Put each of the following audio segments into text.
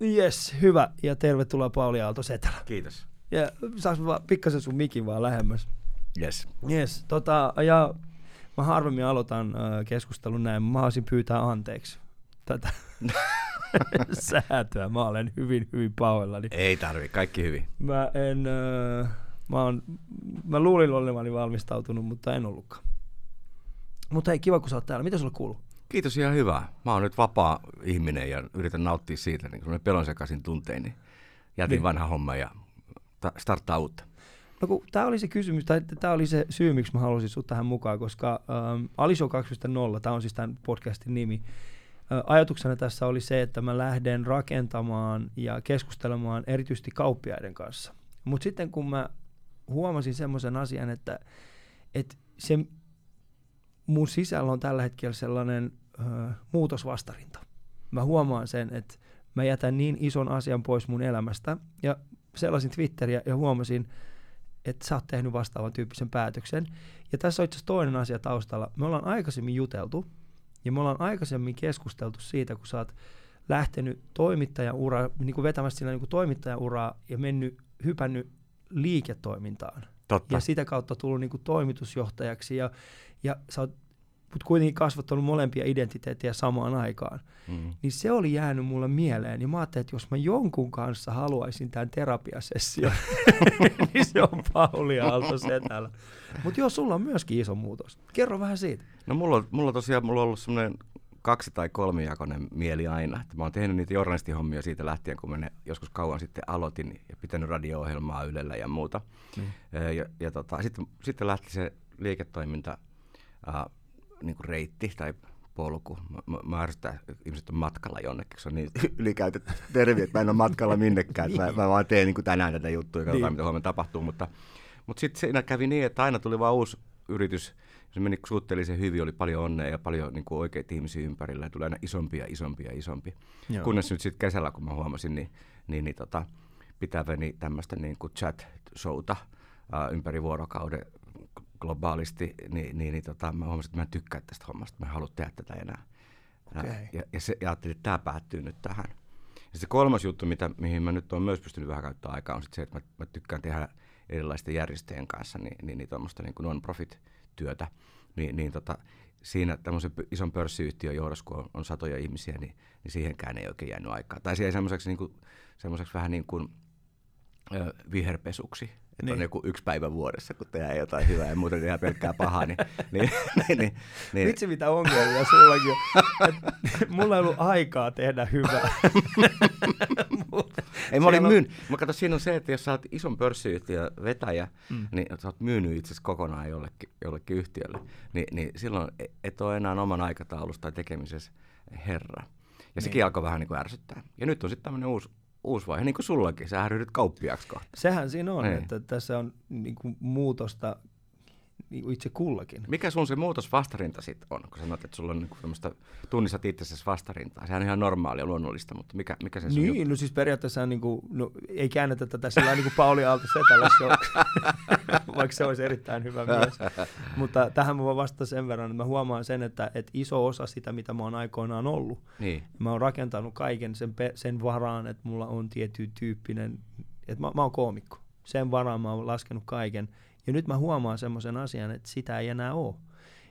Yes, hyvä. Ja tervetuloa Pauli Aalto Setälä. Kiitos. Ja saaks vaan pikkasen sun mikin vaan lähemmäs? Yes. Yes, tota, ja mä harvemmin aloitan äh, keskustelun näin. Mä haluaisin pyytää anteeksi tätä säätöä. Mä olen hyvin, hyvin pahoillani. Ei tarvi, kaikki hyvin. Mä en, äh, mä, on, mä luulin olevani valmistautunut, mutta en ollutkaan. Mutta hei, kiva kun sä oot täällä. Mitä sulla kuuluu? Kiitos ihan hyvä. Mä oon nyt vapaa ihminen ja yritän nauttia siitä, niin kun pelon sekaisin tuntein, niin jätin niin. vanha homma ja ta- starttaa uutta. No kun tämä oli se kysymys, tai tämä oli se syy, miksi mä halusin sinut tähän mukaan, koska ähm, Aliso 2.0, tämä on siis tämän podcastin nimi, äh, ajatuksena tässä oli se, että mä lähden rakentamaan ja keskustelemaan erityisesti kauppiaiden kanssa. Mutta sitten kun mä huomasin semmoisen asian, että, että se mun sisällä on tällä hetkellä sellainen äh, muutosvastarinta. Mä huomaan sen, että mä jätän niin ison asian pois mun elämästä ja sellaisin Twitteriä ja huomasin, että sä oot tehnyt vastaavan tyyppisen päätöksen. Ja tässä on itse asiassa toinen asia taustalla. Me ollaan aikaisemmin juteltu ja me ollaan aikaisemmin keskusteltu siitä, kun sä oot lähtenyt toimittajan ura, niin kuin vetämässä sillä niin kuin toimittajan uraa ja mennyt, hypännyt liiketoimintaan. Totta. Ja sitä kautta tullut niin kuin toimitusjohtajaksi ja, ja sä oot mutta kuitenkin kasvattanut molempia identiteettejä samaan aikaan. Mm. Niin se oli jäänyt mulle mieleen. Ja mä ajattelin, että jos mä jonkun kanssa haluaisin tämän terapiasession, niin se on Pauli Aalto Setälä. Mutta joo, sulla on myöskin iso muutos. Kerro vähän siitä. No mulla on, mulla tosiaan mulla on ollut semmoinen kaksi- tai kolmijakoinen mieli aina. Että mä oon tehnyt niitä journalistihommia siitä lähtien, kun mä ne joskus kauan sitten aloitin ja pitänyt radio-ohjelmaa Ylellä ja muuta. Mm. Ja, ja tota, sitten, sitten lähti se liiketoiminta uh, niin kuin reitti tai polku. Mä, mä ärsytän, ihmiset on matkalla jonnekin. Se on niin ylikäytetty tervi, että mä en ole matkalla minnekään. Mä, mä vaan teen niin kuin tänään tätä juttua katsotaan, niin. mitä huomenna tapahtuu. Mutta, mutta sitten siinä kävi niin, että aina tuli vaan uusi yritys. Se meni suhteellisen hyvin, oli paljon onnea ja paljon niin kuin oikeita ihmisiä ympärillä. Ja tuli aina isompia, isompia, isompia. Joo. Kunnes nyt sitten kesällä, kun mä huomasin, niin, niin, niin tota, pitäväni tämmöistä niin kuin chat-showta uh, ympäri vuorokauden globaalisti, niin, niin, niin tota, mä huomasin, että mä en tykkää tästä hommasta, mä en halua tehdä tätä enää. Okay. Ja, ja, se, ja ajattelin, että tämä päättyy nyt tähän. Ja se kolmas juttu, mitä, mihin mä nyt olen myös pystynyt vähän käyttämään aikaa, on sit se, että mä, mä tykkään tehdä erilaisten järjestöjen kanssa niin, niin, niin tuommoista niin non-profit-työtä. Niin, niin tota, siinä tämmöisen ison pörssiyhtiön johdossa, kun on, on satoja ihmisiä, niin, niin siihenkään ei oikein jäänyt aikaa. Tai siihen semmoiseksi, niin kuin, semmoiseksi vähän niin kuin viherpesuksi että niin. on joku yksi päivä vuodessa, kun tehdään jotain hyvää ja muuten tehdään pelkkää pahaa. Niin, niin, niin, niin, niin. Vitsi mitä ongelmia sullakin on. Mulla ei ollut aikaa tehdä hyvää. ei, mä olin on... myyn. Mä katson, siinä on se, että jos sä oot ison pörssiyhtiön vetäjä, mm. niin sä oot myynyt itse kokonaan jollekin, jollekin yhtiölle, niin, niin silloin et ole enää oman aikataulusta tai tekemisessä herra. Ja niin. sekin alkoi vähän niin kuin ärsyttää. Ja nyt on sitten tämmöinen uusi uusi vaihe, niin kuin sullakin. Sähän ryhdyt kauppiaksi kohta. Sehän siinä on, niin. että tässä on niin kuin muutosta niin itse kullakin. Mikä sun se muutos vastarinta sitten on, kun sanot, että sulla on niin semmoista, tunnistat itsesi vastarintaa. Sehän on ihan normaalia luonnollista, mutta mikä, mikä se Niin, juttu? no siis periaatteessa niin kuin, no, ei käännetä tätä sillä niin kuin Pauli Aalto Setällä, vaikka se olisi erittäin hyvä mies. mutta tähän mä voin vastata sen verran, että mä huomaan sen, että, että iso osa sitä, mitä mä oon aikoinaan ollut, niin. mä oon rakentanut kaiken sen, sen varaan, että mulla on tietty tyyppinen, että mä, mä oon koomikko. Sen varaan mä oon laskenut kaiken. Ja nyt mä huomaan semmoisen asian, että sitä ei enää ole.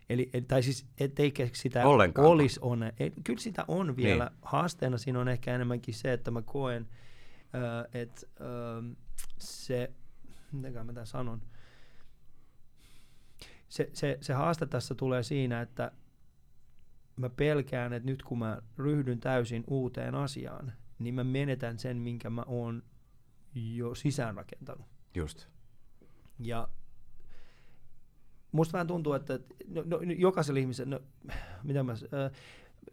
Eli, tai siis, etteikä sitä Ollenkaan. olisi on. Kyllä sitä on vielä. Niin. Haasteena siinä on ehkä enemmänkin se, että mä koen, äh, että äh, se, mitä mä tämän sanon, se, se, se haaste tässä tulee siinä, että mä pelkään, että nyt kun mä ryhdyn täysin uuteen asiaan, niin mä menetän sen, minkä mä oon jo sisäänrakentanut. Just. Ja musta vähän tuntuu, että no, no, jokaisella ihmisellä, no, mitä mä, äh,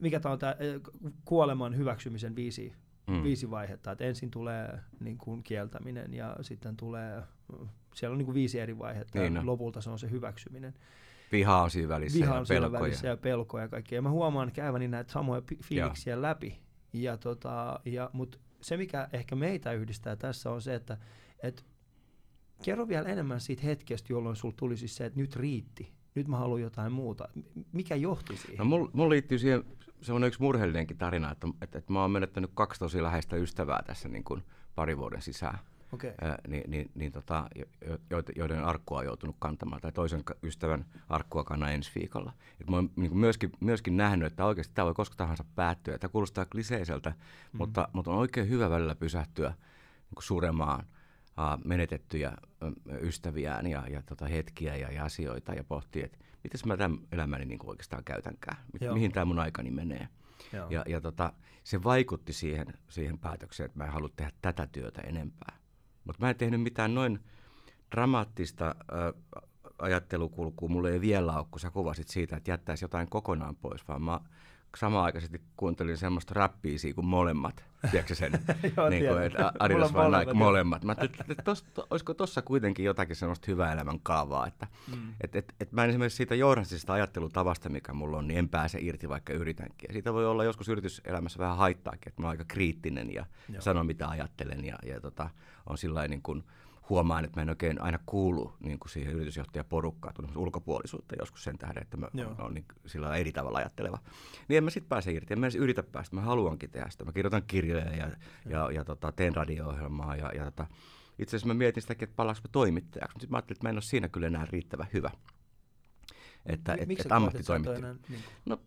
mikä tämä on tämä äh, kuoleman hyväksymisen viisi, mm. viisi vaihetta. Että ensin tulee niin kuin, kieltäminen ja sitten tulee, siellä on niin kuin, viisi eri vaihetta niin, ja no. lopulta se on se hyväksyminen. Viha on siinä välissä Viha on siinä välissä ja pelkoja ja kaikkea. Ja mä huomaan käyväni näitä samoja fiiliksiä Joo. läpi. Ja tota, ja, Mutta se, mikä ehkä meitä yhdistää tässä on se, että et kerro vielä enemmän siitä hetkestä, jolloin sulla tuli siis se, että nyt riitti. Nyt mä haluan jotain muuta. Mikä johti siihen? No, mulla mul liittyy siihen se on yksi murheellinenkin tarina, että, että, että mä oon menettänyt kaksi tosi läheistä ystävää tässä niin kuin pari vuoden sisään. Okay. Ää, niin, niin, niin tota, jo, joiden arkkua on joutunut kantamaan, tai toisen ystävän arkkua kannan ensi viikolla. Et mä oon niin myöskin, myöskin nähnyt, että oikeasti tämä voi koska tahansa päättyä. Tämä kuulostaa kliseiseltä, mm. mutta, mutta on oikein hyvä välillä pysähtyä niin suremaan uh, menetettyjä ystäviään ja, ja tota, hetkiä ja, ja asioita ja pohtia, että miten mä tämän elämäni niin oikeastaan käytänkään, Mi- mihin tämä mun aikani menee. Joo. Ja, ja tota, se vaikutti siihen, siihen päätökseen, että mä en halua tehdä tätä työtä enempää. Mutta mä en tehnyt mitään noin dramaattista äh, ajattelukulkua, mulle ei vielä ole, kun sä kuvasit siitä, että jättäisi jotain kokonaan pois, vaan mä samaan aikaisesti kuuntelin semmoista rappiisiä kuin molemmat. Tiedätkö sen? Joo, niin kuin, että Adidas vai Nike, molemmat. Mä että, olisiko tuossa kuitenkin jotakin semmoista hyvää elämän kaavaa. Että, mm. et, et, et mä en esimerkiksi siitä journalistisesta ajattelutavasta, mikä mulla on, niin en pääse irti, vaikka yritänkin. Ja siitä voi olla joskus yrityselämässä vähän haittaakin, että mä oon aika kriittinen ja Joo. sanon mitä ajattelen ja, ja tota, on sillä niin kuin, huomaan, että mä en oikein aina kuulu niin kuin siihen yritysjohtajaporukkaan, tulee ulkopuolisuutta joskus sen tähden, että mä olen niin, sillä eri tavalla ajatteleva. Niin en mä sitten pääse irti, en mä edes yritä päästä, mä haluankin tehdä sitä. Mä kirjoitan kirjoja ja, ja, ja tota, teen radio-ohjelmaa ja, ja tota, itse asiassa mä mietin sitäkin, että palaanko toimittajaksi, sitten mä ajattelin, että mä en ole siinä kyllä enää riittävän hyvä. Että et, et ammattitoimittaja. Niin no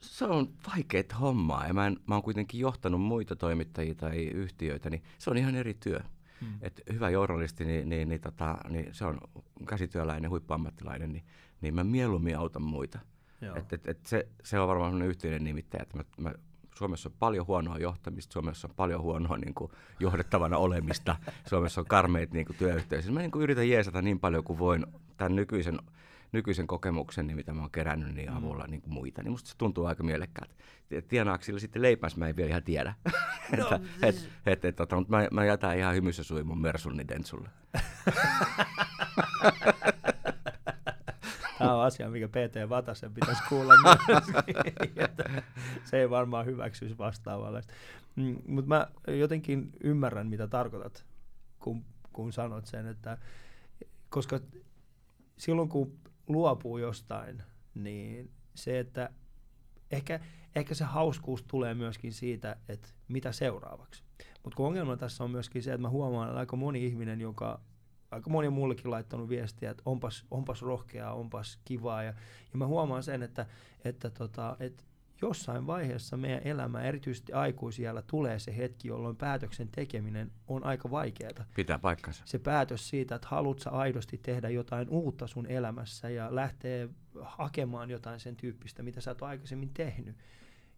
se on vaikeaa hommaa ja mä, en, mä oon kuitenkin johtanut muita toimittajia tai yhtiöitä, niin se on ihan eri työ. Mm. Et hyvä journalisti, niin, niin, niin, tota, niin se on käsityöläinen, huippuammattilainen, niin, niin mä mieluummin autan muita. Et, et, et se, se on varmaan yhteinen nimittäjä, että mä, mä, Suomessa on paljon huonoa johtamista, Suomessa on paljon huonoa niin kuin, johdettavana olemista, Suomessa on karmeita niin työyhteisöjä. Mä niin kuin, yritän jeesata niin paljon kuin voin tämän nykyisen nykyisen kokemuksen, niin mitä mä oon kerännyt, niin mm. avulla mm. niin kuin muita. Niin musta se tuntuu aika mielekkäältä. Tienaako sillä sitten leipäs, mä en vielä ihan tiedä. No, että, et, siis- et, et, tota, mutta mä, mä jätän ihan hymyssä sui mun Mersunni Dentsulle. Tämä on asia, mikä PT Vatasen pitäisi kuulla myös. se ei varmaan hyväksyisi vastaavalle. Mm, Mutta mä jotenkin ymmärrän, mitä tarkoitat, kun, kun sanot sen, että koska silloin kun luopuu jostain, niin se, että ehkä, ehkä se hauskuus tulee myöskin siitä, että mitä seuraavaksi. Mutta kun ongelma tässä on myöskin se, että mä huomaan, että aika moni ihminen, joka aika moni on mullekin laittanut viestiä, että onpas, onpas rohkeaa, onpas kivaa. Ja, ja mä huomaan sen, että, että, tota, että jossain vaiheessa meidän elämä, erityisesti aikuisiellä, tulee se hetki, jolloin päätöksen tekeminen on aika vaikeaa. Pitää paikkansa. Se päätös siitä, että haluat sä aidosti tehdä jotain uutta sun elämässä ja lähtee hakemaan jotain sen tyyppistä, mitä sä et ole aikaisemmin tehnyt.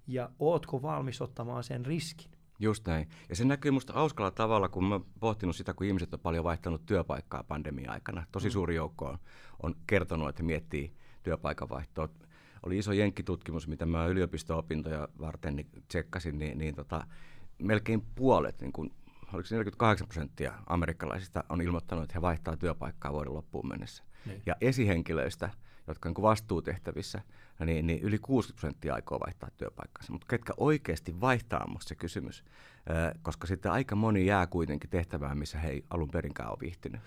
Ja ootko valmis ottamaan sen riskin? Just näin. Ja se näkyy musta hauskalla tavalla, kun mä pohtinut sitä, kun ihmiset on paljon vaihtanut työpaikkaa pandemian aikana. Tosi mm. suuri joukko on, on kertonut, että miettii työpaikan vaihtoa oli iso jenkkitutkimus, mitä mä yliopisto-opintoja varten niin tsekkasin, niin, niin tota, melkein puolet, niin kun, oliko se 48 prosenttia amerikkalaisista on ilmoittanut, että he vaihtaa työpaikkaa vuoden loppuun mennessä. Niin. Ja esihenkilöistä, jotka on vastuutehtävissä, niin, niin yli 60 prosenttia aikoo vaihtaa työpaikkansa. Mutta ketkä oikeasti vaihtaa, on se kysymys, koska sitten aika moni jää kuitenkin tehtävään, missä he ei alun perinkään ole viihtynyt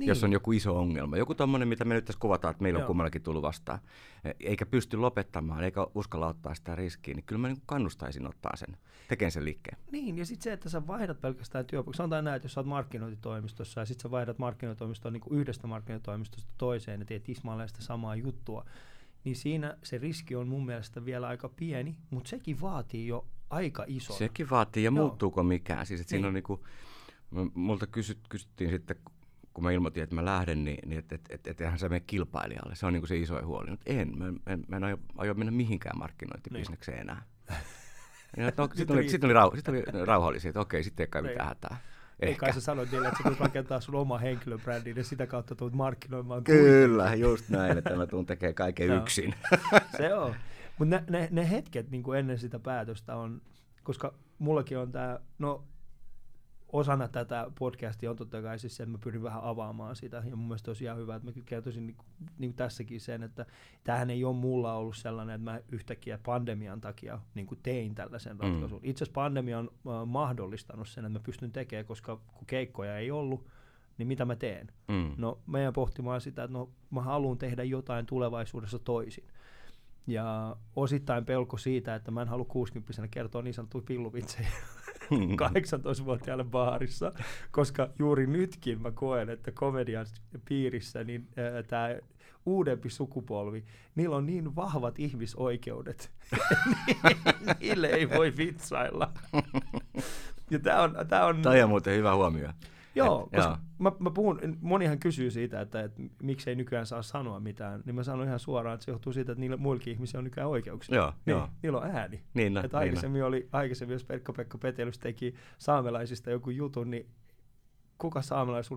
niin. jos on joku iso ongelma. Joku tommonen, mitä me nyt tässä kuvataan, että meillä Joo. on kummallakin tullut vastaan, e, eikä pysty lopettamaan, eikä uskalla ottaa sitä riskiä, niin kyllä mä niin kannustaisin ottaa sen, tekemään sen liikkeen. Niin, ja sitten se, että sä vaihdat pelkästään työpaikkaa. Sanotaan näin, että jos sä oot markkinointitoimistossa ja sitten sä vaihdat markkinointitoimistoa niin kuin yhdestä markkinointitoimistosta toiseen ja teet tismalleen sitä samaa juttua, niin siinä se riski on mun mielestä vielä aika pieni, mutta sekin vaatii jo aika iso. Sekin vaatii, ja Joo. muuttuuko mikään. Siis, että niin. siinä on niin kuin, multa kysyt, kysyttiin sitten, kun mä ilmoitin, että mä lähden, niin, niin että et, et, et, eihän se mene kilpailijalle. Se on niin kuin se iso huoli. Mutta en, mä, en, mä en aio, aio mennä mihinkään markkinointibisnekseen niin. enää. no, sitten oli, sit oli, rau, sit oli rauhallisia, että okei, sitten ei kai mitään hätää. Ei kai sä sanoit niille, että sä tulet rakentaa sun oma henkilöbrändin ja sitä kautta tulet markkinoimaan. Kyllä, just näin, että mä tuun tekemään kaiken yksin. se on. Mutta ne, ne, ne hetket niin kuin ennen sitä päätöstä on, koska mullakin on tämä, no osana tätä podcastia on totta kai siis se, että mä pyrin vähän avaamaan sitä, ja mun mielestä olisi ihan hyvä, että mä kertoisin niin, niin tässäkin sen, että tämähän ei ole mulla ollut sellainen, että mä yhtäkkiä pandemian takia niin kuin tein tällaisen mm. ratkaisun. Itse asiassa pandemia on uh, mahdollistanut sen, että mä pystyn tekemään, koska kun keikkoja ei ollut, niin mitä mä teen? Mm. No meidän pohtimaan sitä, että no mä haluan tehdä jotain tulevaisuudessa toisin. ja osittain pelko siitä, että mä en halua 60 kertoa niin sanottuja pilluvitsejä 18-vuotiaalle baarissa, koska juuri nytkin mä koen, että komedian piirissä niin tämä uudempi sukupolvi, niillä on niin vahvat ihmisoikeudet, niille ei voi vitsailla. ja tää on, tää on... Tämä on muuten hyvä huomio. Joo, Et, koska joo. Mä, mä puhun, monihan kysyy siitä, että, että miksei nykyään saa sanoa mitään, niin mä sanon ihan suoraan, että se johtuu siitä, että niillä muillakin ihmisillä on nykyään oikeuksia. Joo, niin, joo. Niillä on ääni. Niin, no, että aikaisemmin, niin, oli, aikaisemmin, jos Pekka-Pekka Petelys teki saamelaisista joku jutun, niin kuka saamelais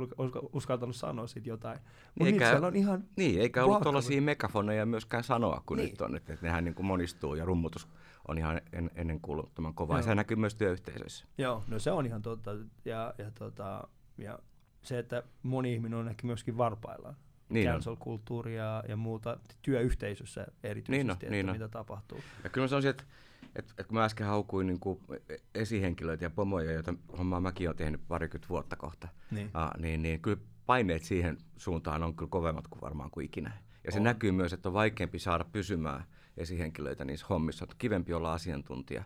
uskaltanut sanoa siitä jotain. Mutta niin, eikä, on ihan Niin, eikä ollut tuollaisia megafoneja myöskään sanoa kuin niin. nyt on. Että, että nehän niin kuin monistuu ja rummutus on ihan en, ennen kuuluttoman kova. Ja se näkyy myös työyhteisöissä. Joo, no se on ihan totta. Ja, ja, tota, ja se, että moni ihminen on ehkä myöskin varpaillaan. Niin cancel-kulttuuri ja, ja muuta työyhteisössä erityisesti, niin no, että niin mitä no. tapahtuu. Ja kyllä mä sanoisin, että, että, että kun mä äsken haukuin niin kuin esihenkilöitä ja pomoja, joita hommaa mäkin olen tehnyt parikymmentä vuotta kohta, niin. Ah, niin, niin kyllä paineet siihen suuntaan on kyllä kovemmat kuin varmaan kuin ikinä. Ja se on. näkyy myös, että on vaikeampi saada pysymään esihenkilöitä niissä hommissa. On kivempi olla asiantuntija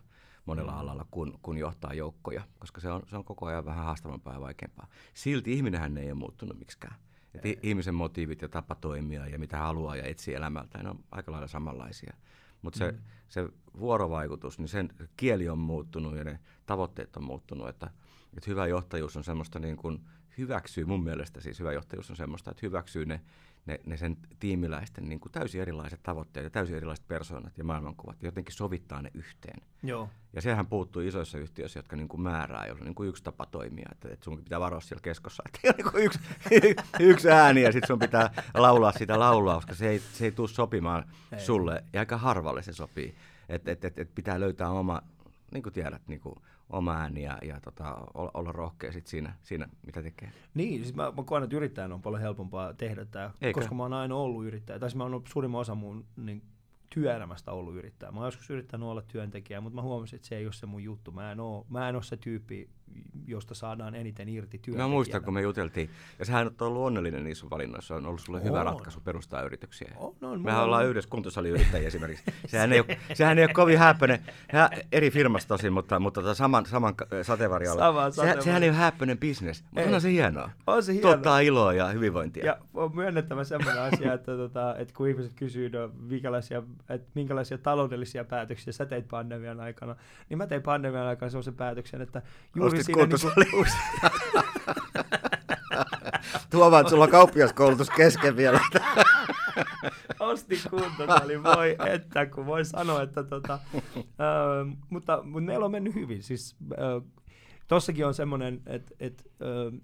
monella mm. alalla, kun, kun johtaa joukkoja, koska se on, se on koko ajan vähän haastavampaa ja vaikeampaa. Silti ihminenhän ei ole muuttunut miksikään. Et ihmisen motiivit ja tapa toimia ja mitä haluaa ja etsiä elämältä, ne on aika lailla samanlaisia. Mutta se, mm. se vuorovaikutus, niin sen kieli on muuttunut ja ne tavoitteet on muuttunut. Että, että hyvä johtajuus on semmoista niin kuin hyväksyy, mun mielestä siis hyvä johtajuus on semmoista, että hyväksyy ne ne, ne sen tiimiläisten niin kuin täysin erilaiset tavoitteet ja täysin erilaiset persoonat ja maailmankuvat, jotenkin sovittaa ne yhteen. Joo. Ja sehän puuttuu isoissa yhtiöissä, jotka niin kuin määrää, jolla on niin kuin yksi tapa toimia, että, että sun pitää varoa siellä keskossa, että ei ole niin kuin yksi, yksi ääni ja sitten sun pitää laulaa sitä laulua, koska se ei, se ei tule sopimaan ei. sulle, ja aika harvalle se sopii. Että et, et, et pitää löytää oma, niin kuin tiedät, niin kuin oma ääni ja, ja tota, olla, rohkea sit siinä, siinä, mitä tekee. Niin, siis mä, mä koen, että yrittäjän on paljon helpompaa tehdä tämä, koska mä oon aina ollut yrittäjä. Tai siis mä oon suurimman osa mun niin, työelämästä ollut yrittäjä. Mä oon joskus yrittänyt olla työntekijä, mutta mä huomasin, että se ei ole se mun juttu. Mä en ole, mä en ole se tyyppi, josta saadaan eniten irti työntekijänä. Mä muistan, kun me juteltiin. Ja sehän on ollut onnellinen niissä valinnoissa. On ollut sulle on. hyvä ratkaisu perustaa yrityksiä. On, on, Mehän ollaan on... yhdessä kuntosaliyrittäjiä esimerkiksi. Sehän ei ole, sehän ei ole kovin häppöinen. eri firmasta tosin, mutta, mutta tota saman, saman sateenvarjalla. Sama, sehän, sehän ei ole häppöinen bisnes, mutta on se hienoa. On se hienoa. Tuottaa iloa ja hyvinvointia. Ja on myönnettävä sellainen asia, että, tota, että kun ihmiset kysyy, no, minkälaisia, että minkälaisia taloudellisia päätöksiä sä teit pandemian aikana, niin mä tein pandemian aikana sellaisen päätöksen, että juuri siinä... Niin kuin... Tuomaan, että sulla on kauppiaskoulutus kesken vielä. Ostin kuntosali, voi että, kun voi sanoa, että tota, äh, mutta, mutta meillä on mennyt hyvin. Siis, äh, tossakin on semmoinen, että, että äh,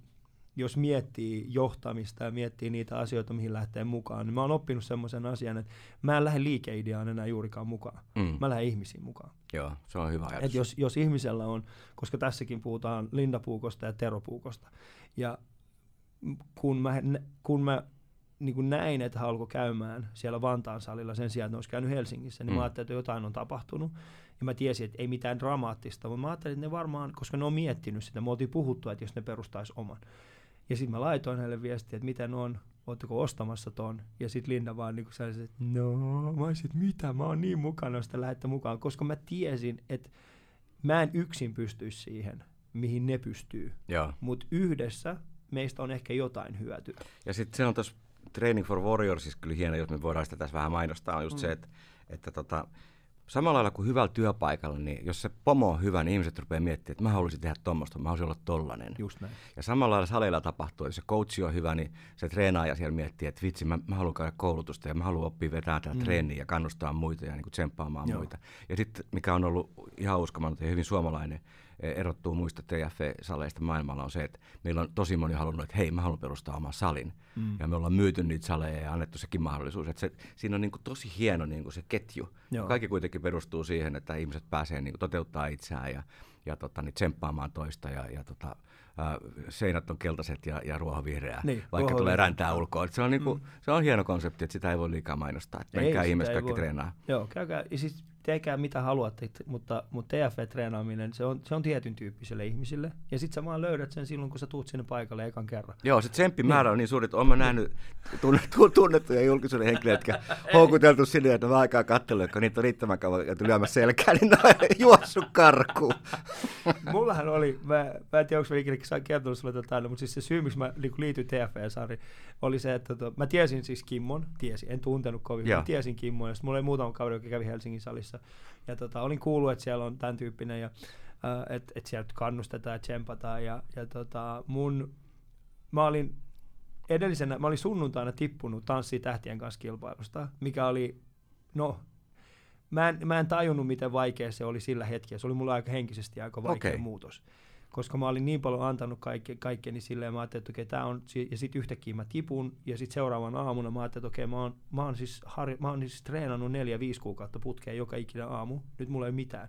jos miettii johtamista ja miettii niitä asioita, mihin lähtee mukaan, niin mä oon oppinut semmoisen asian, että mä en lähde liikeideaan enää juurikaan mukaan. Mm. Mä lähden ihmisiin mukaan. Joo, se on hyvä ajatus. Et jos, jos ihmisellä on, koska tässäkin puhutaan lindapuukosta ja teropuukosta, ja kun mä, kun mä niin kuin näin, että hän alkoi käymään siellä Vantaan salilla sen sijaan, että ne olisi käynyt Helsingissä, niin mm. mä ajattelin, että jotain on tapahtunut. Ja mä tiesin, että ei mitään dramaattista, mutta mä ajattelin, että ne varmaan, koska ne on miettinyt sitä, me oltiin puhuttu, että jos ne perustaisi oman. Ja sitten mä laitoin hänelle viestiä, että miten on, ootteko ostamassa ton? Ja sitten Linda vaan niin kuin että no, mä olisin, että mitä, mä oon niin mukana, jos te lähdette mukaan, koska mä tiesin, että mä en yksin pystyisi siihen, mihin ne pystyy. Mutta yhdessä meistä on ehkä jotain hyötyä. Ja sitten se on tuossa Training for Warriors, kyllä hieno, jos me voidaan sitä tässä vähän mainostaa, on just mm. se, että, että tota, samalla lailla kuin hyvällä työpaikalla, niin jos se pomo on hyvä, niin ihmiset rupeaa miettimään, että mä haluaisin tehdä tuommoista, mä haluaisin olla tollanen. Just näin. Ja samalla lailla saleilla tapahtuu, jos se coachi on hyvä, niin se treenaaja siellä miettii, että vitsi, mä, mä haluan käydä koulutusta ja mä haluan oppia vetää tätä mm. treeniä ja kannustaa muita ja niin kuin tsemppaamaan Joo. muita. Ja sitten, mikä on ollut ihan uskomaton ja hyvin suomalainen, erottuu muista TFF-saleista maailmalla on se, että meillä on tosi moni halunnut, että hei, mä haluan perustaa oman salin. Mm. Ja me ollaan myyty niitä saleja ja annettu sekin mahdollisuus. Että se, siinä on niin kuin tosi hieno niin kuin se ketju. Joo. Kaikki kuitenkin perustuu siihen, että ihmiset pääsee niin kuin toteuttaa itseään ja, ja tota, niin tsemppaamaan toista ja, ja tota, seinät on keltaiset ja, ja ruohonvihreä, niin, vaikka tulee räntää ulkoa. Se on, niinku, mm. se on hieno konsepti, että sitä ei voi liikaa mainostaa. Että menkää ihmeessä kaikki voi. treenaa. Joo, käykää. Ja siis tekää mitä haluatte, mutta, mutta TFV-treenaaminen, se on, se on tietyn tyyppiselle ihmisille. Ja sit sä vaan löydät sen silloin, kun sä tuut sinne paikalle ekan kerran. Joo, se tsemppimäärä niin. on niin suuri, että olen nähnyt tunnettu, tunnettuja julkisuuden henkilöitä, jotka houkuteltu sinne, että mä aikaa katsellut, kun niitä on riittävän kauan ja lyömässä selkään, niin ne on juossut karkuun. Mullahan oli, mä, mä en tiedä, onko mä ikinä kertonut sulle tätä mutta siis se syy, miksi mä niin liityin TFV-sariin, oli se, että to, mä tiesin siis Kimmon, tiesin, en tuntenut kovin, mä tiesin Kimmon, ja mulla oli muutama kaveri, joka kävi Helsingin salissa, ja tota, olin kuullut, että siellä on tämän tyyppinen, ja äh, että et sieltä kannustetaan ja tsempataan, ja, ja tota, mun, mä olin edellisenä, mä olin sunnuntaina tippunut Tanssii tähtien kanssa kilpailusta, mikä oli, no, mä en, mä en tajunnut, miten vaikea se oli sillä hetkellä. Se oli mulle aika henkisesti aika vaikea okay. muutos koska mä olin niin paljon antanut kaikke, kaikkeni silleen, mä ajattelin, että okei, tää on, ja sitten yhtäkkiä mä tipun, ja sitten seuraavan aamuna mä ajattelin, että okei, mä oon, mä oon, siis, har, mä oon siis treenannut neljä, viisi kuukautta putkeen joka ikinä aamu, nyt mulla ei mitään.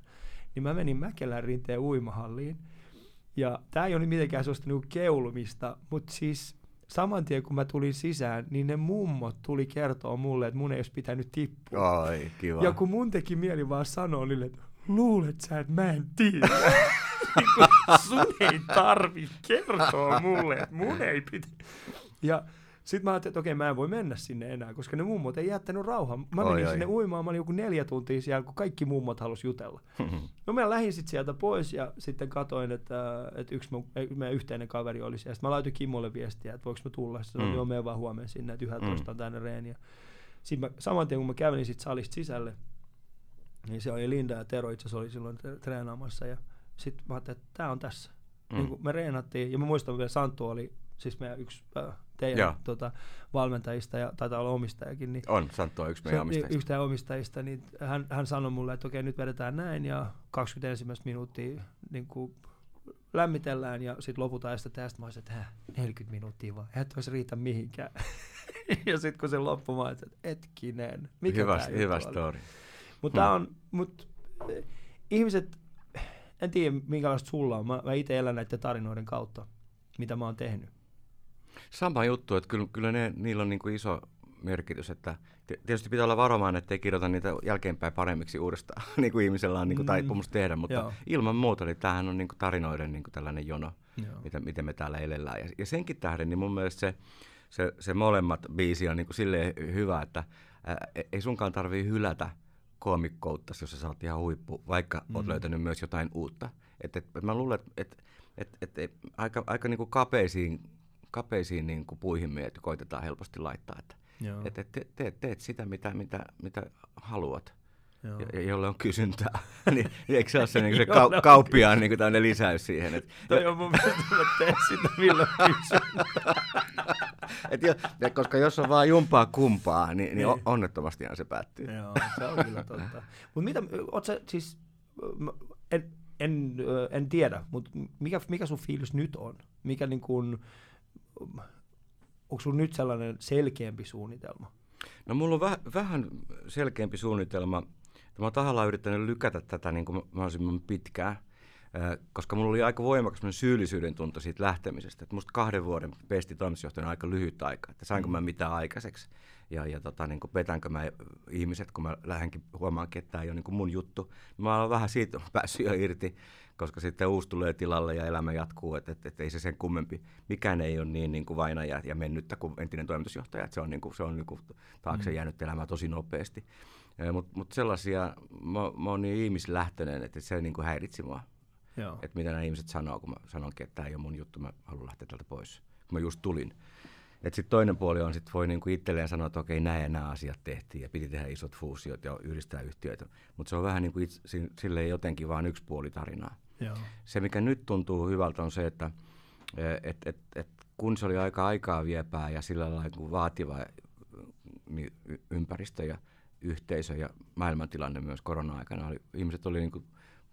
Niin mä menin Mäkelän rinteen uimahalliin, ja tää ei ole mitenkään sellaista niinku keulumista, mutta siis saman tien kun mä tulin sisään, niin ne mummot tuli kertoa mulle, että mun ei olisi pitänyt tippua. Ai, kiva. Ja kun mun teki mieli vaan sanoa niille, että luulet sä, että mä en tiedä. sun ei tarvi kertoa mulle, että mun ei pitä. Ja sitten mä ajattelin, että okei, mä en voi mennä sinne enää, koska ne mummot ei jättänyt rauhaa. Mä menin oi, sinne oi. uimaan, mä olin joku neljä tuntia siellä, kun kaikki mummot halus jutella. no mä lähdin sitten sieltä pois ja sitten katoin, että, että yksi mun, meidän yhteinen kaveri oli siellä. Sitten mä laitoin Kimmolle viestiä, että voiko mä tulla. Sitten mm. joo, mene vaan huomenna sinne, että 11 mm. on tänne reeni. Sitten mä, saman tien kun mä kävelin sit salista sisälle, niin se oli Linda ja Tero itse asiassa oli silloin treenaamassa ja sitten mä ajattelin, että tämä on tässä. Mm. Niin me reenattiin, ja mä muistan vielä Santtu oli siis meidän yksi äh, teidän tota, valmentajista, ja taitaa olla omistajakin. Niin on, Santtu on yksi meidän omistajista. Yksi omistajista, niin hän, hän sanoi mulle, että okei, nyt vedetään näin, ja 21 minuuttia niin kuin lämmitellään, ja sitten loputaan, ja sitten tästä mä olisin, että 40 minuuttia vaan, et olisi riitä mihinkään. ja sitten kun se loppui, mä että etkinen, mikä hyvä, hyvä story. Mutta hmm. on, mut, ihmiset en tiedä minkälaista sulla on. Mä, mä itse elän näiden tarinoiden kautta, mitä mä oon tehnyt. Sama juttu, että kyllä, kyllä ne, niillä on niin kuin iso merkitys, että tietysti pitää olla varomaan, ettei kirjoita niitä jälkeenpäin paremmiksi uudestaan, niin kuin ihmisellä on niin kuin taipumus tehdä, mutta Joo. ilman muuta, niin tämähän on niin kuin tarinoiden niin kuin tällainen jono, mitä, miten me täällä elellään. Ja, ja senkin tähden, niin mun mielestä se, se, se molemmat biisi on niin kuin silleen hyvä, että ää, e, ei sunkaan tarvii hylätä koomikkoutta, jos sä saat ihan huippu, vaikka mm. oot löytänyt myös jotain uutta. Et, et, mä luulen, että et, et, et, aika, aika niin kuin kapeisiin, kapeisiin niin kuin puihin me koitetaan helposti laittaa. Että et, et, te, teet, teet sitä, mitä, mitä, mitä haluat. Joo. Jolle on kysyntää. niin, eikö se ole se, niin se kau- kauppiaan niin kuin lisäys siihen? Että, Toi on mun mielestä, että teet sitä milloin kysyntää. Et jo, ja koska jos on vaan jumpaa kumpaa, niin, niin, niin. onnettomastihan se päättyy. Joo, se on kyllä totta. Mutta mitä, oot sä siis, en, en, en tiedä, mutta mikä, mikä sun fiilis nyt on? Mikä niin kuin, onko sun nyt sellainen selkeämpi suunnitelma? No mulla on väh, vähän selkeämpi suunnitelma. Mä oon tahallaan yrittänyt lykätä tätä niin kuin mahdollisimman pitkään koska mulla oli aika voimakas syyllisyyden tunto siitä lähtemisestä. Että musta kahden vuoden pesti toimitusjohtajana aika lyhyt aika, että sainko mä mm. mitään aikaiseksi ja, ja tota, niin petänkö mä ihmiset, kun mä lähdenkin huomaankin, että tämä ei ole niin mun juttu. Mä olen vähän siitä päässyt jo irti, koska sitten uusi tulee tilalle ja elämä jatkuu, että, että, että ei se sen kummempi. Mikään ei ole niin, niin kuin vaina ja, mennyttä kuin entinen toimitusjohtaja, että se on, niin kuin, se on niin kuin taakse mm. jäänyt elämä tosi nopeasti. Mutta mut sellaisia, mä, mä oon niin ihmislähtöinen, että se niin kuin häiritsi mua. Että mitä nämä ihmiset sanoo, kun mä sanonkin, että tämä ei ole mun juttu, mä haluan lähteä tältä pois, kun mä just tulin. Että sitten toinen puoli on, että voi niinku itselleen sanoa, että okei, näin ja nämä asiat tehtiin ja piti tehdä isot fuusiot ja yhdistää yhtiöitä. Mutta se on vähän niin kuin itse, silleen jotenkin vain yksi puoli tarinaa. Joo. Se, mikä nyt tuntuu hyvältä, on se, että et, et, et, kun se oli aika aikaa viepää ja sillä lailla niin vaativa ympäristö ja yhteisö ja maailmantilanne myös korona-aikana, oli, ihmiset oli niin kuin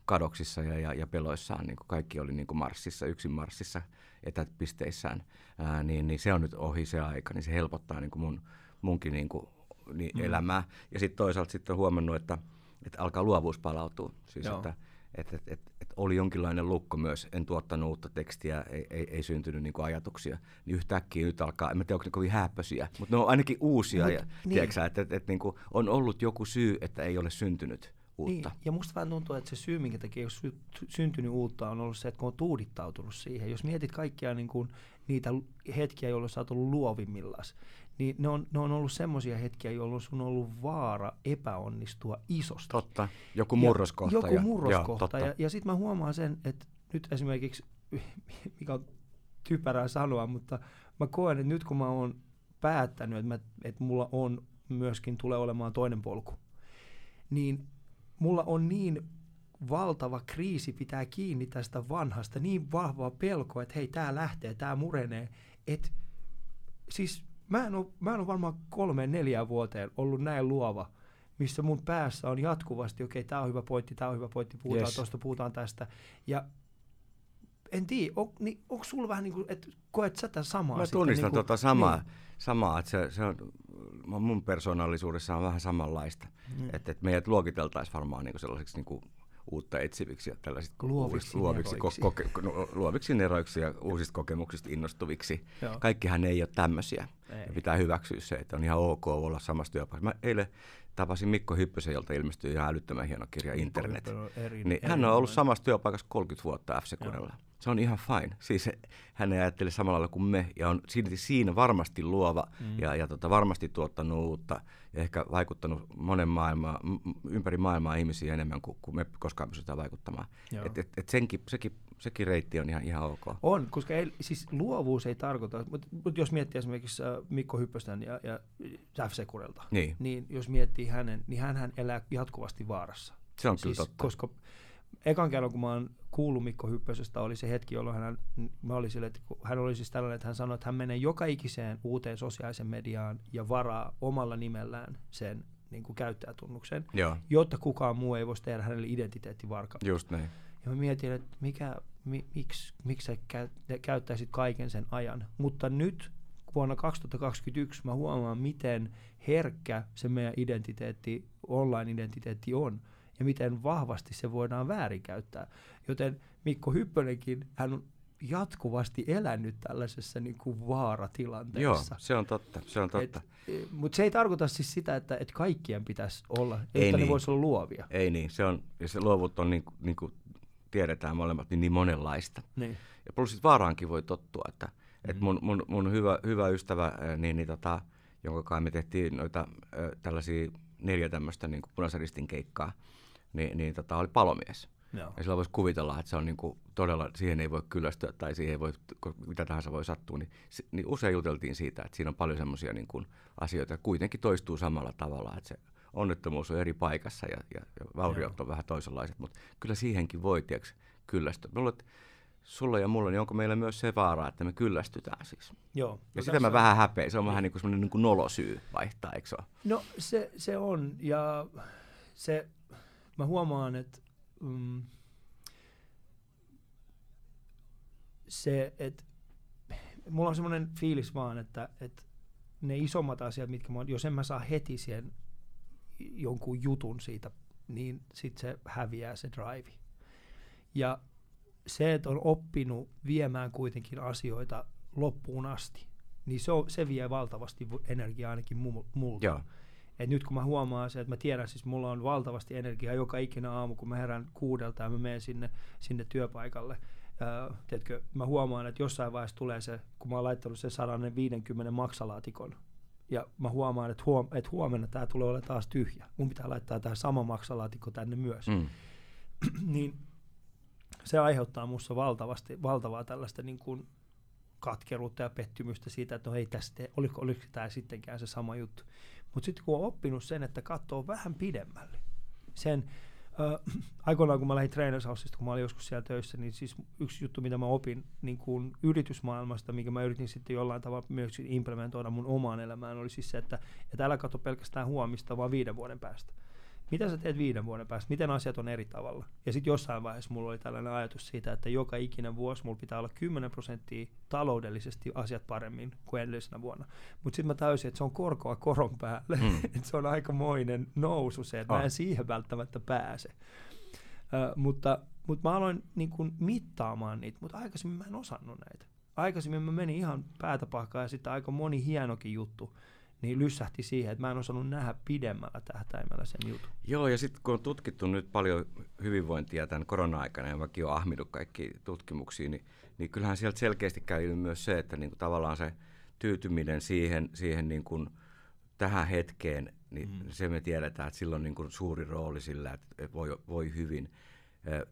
kadoksissa ja, ja, ja peloissaan, niin kuin kaikki oli niin kuin marssissa, yksin marssissa etäpisteissään, ää, niin, niin se on nyt ohi se aika, niin se helpottaa niin kuin mun, munkin niin kuin, niin mm. elämää. Ja sitten toisaalta sitten on huomannut, että, että alkaa luovuus palautua. Siis Joo. että et, et, et, et oli jonkinlainen lukko myös, en tuottanut uutta tekstiä, ei, ei, ei syntynyt niin ajatuksia, niin yhtäkkiä nyt alkaa, en tiedä onko ne kovin häppöisiä, mutta ne on ainakin uusia, Mut, ja, niin. tiedätkö, että et, et, niin kuin on ollut joku syy, että ei ole syntynyt uutta. Niin, ja musta vähän tuntuu, että se syy, minkä takia jos syntynyt uutta, on ollut se, että kun on tuudittautunut siihen. Jos mietit kaikkia niin kuin, niitä hetkiä, jolloin sä oot ollut luovimmillas, niin ne on, ne on ollut semmoisia hetkiä, jolloin sun on ollut vaara epäonnistua isosti. Totta, joku murroskohta. Ja, joku murroskohta. Ja, ja, ja sitten mä huomaan sen, että nyt esimerkiksi, mikä on typerää sanoa, mutta mä koen, että nyt kun mä oon päättänyt, että, mä, että mulla on myöskin tulee olemaan toinen polku, niin mulla on niin valtava kriisi pitää kiinni tästä vanhasta, niin vahvaa pelkoa, että hei, tämä lähtee, tämä murenee. että siis mä en, ole, mä en ole varmaan kolmeen neljään vuoteen ollut näin luova, missä mun päässä on jatkuvasti, okei, okay, tämä on hyvä pointti, tämä on hyvä pointti, puhutaan yes. tuosta, puhutaan tästä. Ja en tiedä, on, niin, onko sulla vähän niin kuin, että koet sä tätä samaa? Mä tunnistan niin kuin, tota samaa, niin. samaa että se, se on, mun persoonallisuudessa on vähän samanlaista. Mm. Että, että meidät luokiteltaisiin varmaan niin kuin sellaisiksi niin kuin uutta etsiviksi ja tällaisiksi luoviksi, luoviksi, neroiksi. Ko, koke, no, luoviksi neroiksi ja uusista kokemuksista innostuviksi. Joo. Kaikkihan ei ole tämmöisiä. Ei. Ja pitää hyväksyä se, että on ihan ok olla samassa työpaikassa. Mä eilen tapasin Mikko Hyppösen, jolta ilmestyi ihan älyttömän hieno kirja Internet. Eri, niin eri hän on ollut samassa työpaikassa 30 vuotta f se on ihan fine. Siis hän ei ajattele samalla lailla kuin me ja on silti siinä varmasti luova mm. ja, ja tota, varmasti tuottanut uutta ja ehkä vaikuttanut monen maailmaa, ympäri maailmaa ihmisiä enemmän kuin, kuin me koskaan pystytään vaikuttamaan. Et, et, et senkin, sekin, sekin reitti on ihan, ihan ok. On, koska ei, siis luovuus ei tarkoita, mutta, mutta jos miettii esimerkiksi äh, Mikko Hyppösten ja, ja F. Sekurelta, niin. niin jos miettii hänen, niin hän elää jatkuvasti vaarassa. Se on siis, kyllä totta. Koska ekan kerran, kun mä oon kuullut Mikko Hyppösestä, oli se hetki, jolloin hän, mä olin sille, että hän oli siis tällainen, että hän sanoi, että hän menee joka ikiseen uuteen sosiaalisen mediaan ja varaa omalla nimellään sen niin kuin käyttäjätunnuksen, Joo. jotta kukaan muu ei voisi tehdä hänelle identiteettivarkautta. Just näin. Ja mä mietin, että mikä, mi, miksi, miksi sä käyttäisit kaiken sen ajan. Mutta nyt vuonna 2021 mä huomaan, miten herkkä se meidän identiteetti, online-identiteetti on ja miten vahvasti se voidaan väärinkäyttää. Joten Mikko Hyppönenkin, hän on jatkuvasti elänyt tällaisessa niin kuin vaaratilanteessa. Joo, se on totta. Se on totta. E, Mutta se ei tarkoita siis sitä, että, että kaikkien pitäisi olla, ei että niin. ne voisi olla luovia. Ei niin, se, on, ja se luovuut on niin, niin kuin tiedetään molemmat niin, niin monenlaista. Niin. Ja plus sit vaaraankin voi tottua, että mm-hmm. et mun, mun, mun hyvä, hyvä ystävä, niin, niin tota, jonka kai me tehtiin noita tällaisia neljä tämmöistä niin punaisen keikkaa, niin, niin tota, oli palomies. Joo. Ja sillä voisi kuvitella, että se on niin kuin todella, siihen ei voi kyllästyä tai siihen ei voi, mitä tahansa voi sattua. Niin, niin usein juteltiin siitä, että siinä on paljon semmoisia niin kuin asioita, että kuitenkin toistuu samalla tavalla, että se onnettomuus on eri paikassa ja, ja, ja vauriot on vähän toisenlaiset, mutta kyllä siihenkin voi tiiäks, kyllästyä. Mulla, sulla ja mulla, niin onko meillä myös se vaara, että me kyllästytään siis? Joo. Ja no sitä mä on... vähän häpeän. Se on vähän niin kuin semmoinen niin kuin nolosyy vaihtaa, eikö se ole? No se, se on, ja se mä huomaan, että mm, se, että mulla on semmoinen fiilis vaan, että, että ne isommat asiat, mitkä mä, jos en mä saa heti siihen jonkun jutun siitä, niin sit se häviää se drive. Ja se, että on oppinut viemään kuitenkin asioita loppuun asti, niin se, on, se vie valtavasti energiaa ainakin multa. Joo. Et nyt kun mä huomaan se, että mä tiedän, siis mulla on valtavasti energiaa joka ikinä aamu, kun mä herään kuudelta ja mä menen sinne, sinne työpaikalle. Öö, tiedätkö, mä huomaan, että jossain vaiheessa tulee se, kun mä oon laittanut sen 150 maksalaatikon, ja mä huomaan, että, huom- että huomenna tämä tulee olla taas tyhjä. Mun pitää laittaa tämä sama maksalaatikko tänne myös. Mm. niin se aiheuttaa minussa valtavasti, valtavaa tällaista niin kuin katkeruutta ja pettymystä siitä, että no ei tästä, oliko, oliko tämä sittenkään se sama juttu. Mutta sitten kun on oppinut sen, että katsoo vähän pidemmälle, sen äh, aikoinaan kun mä lähdin Trainers Houseista, kun mä olin joskus siellä töissä, niin siis yksi juttu, mitä mä opin niin kuin yritysmaailmasta, minkä mä yritin sitten jollain tavalla myös implementoida mun omaan elämään, oli siis se, että, että älä katso pelkästään huomista, vaan viiden vuoden päästä mitä sä teet viiden vuoden päästä, miten asiat on eri tavalla. Ja sitten jossain vaiheessa mulla oli tällainen ajatus siitä, että joka ikinen vuosi mulla pitää olla 10 prosenttia taloudellisesti asiat paremmin kuin edellisenä vuonna. Mutta sitten mä täysin, että se on korkoa koron päälle, mm. että se on aikamoinen nousu se, että oh. mä en siihen välttämättä pääse. Uh, mutta, mutta mä aloin niin kun, mittaamaan niitä, mutta aikaisemmin mä en osannut näitä. Aikaisemmin mä menin ihan päätä ja sitten aika moni hienokin juttu niin lyssähti siihen, että mä en osannut nähdä pidemmällä tähtäimellä sen jutun. Joo, ja sitten kun on tutkittu nyt paljon hyvinvointia tämän korona-aikana, ja mäkin olen ahminut kaikki tutkimuksia, niin, niin kyllähän sieltä selkeästi käy myös se, että niin kuin tavallaan se tyytyminen siihen, siihen niin kuin tähän hetkeen, niin mm. se me tiedetään, että sillä on niin kuin suuri rooli sillä, että voi, voi hyvin.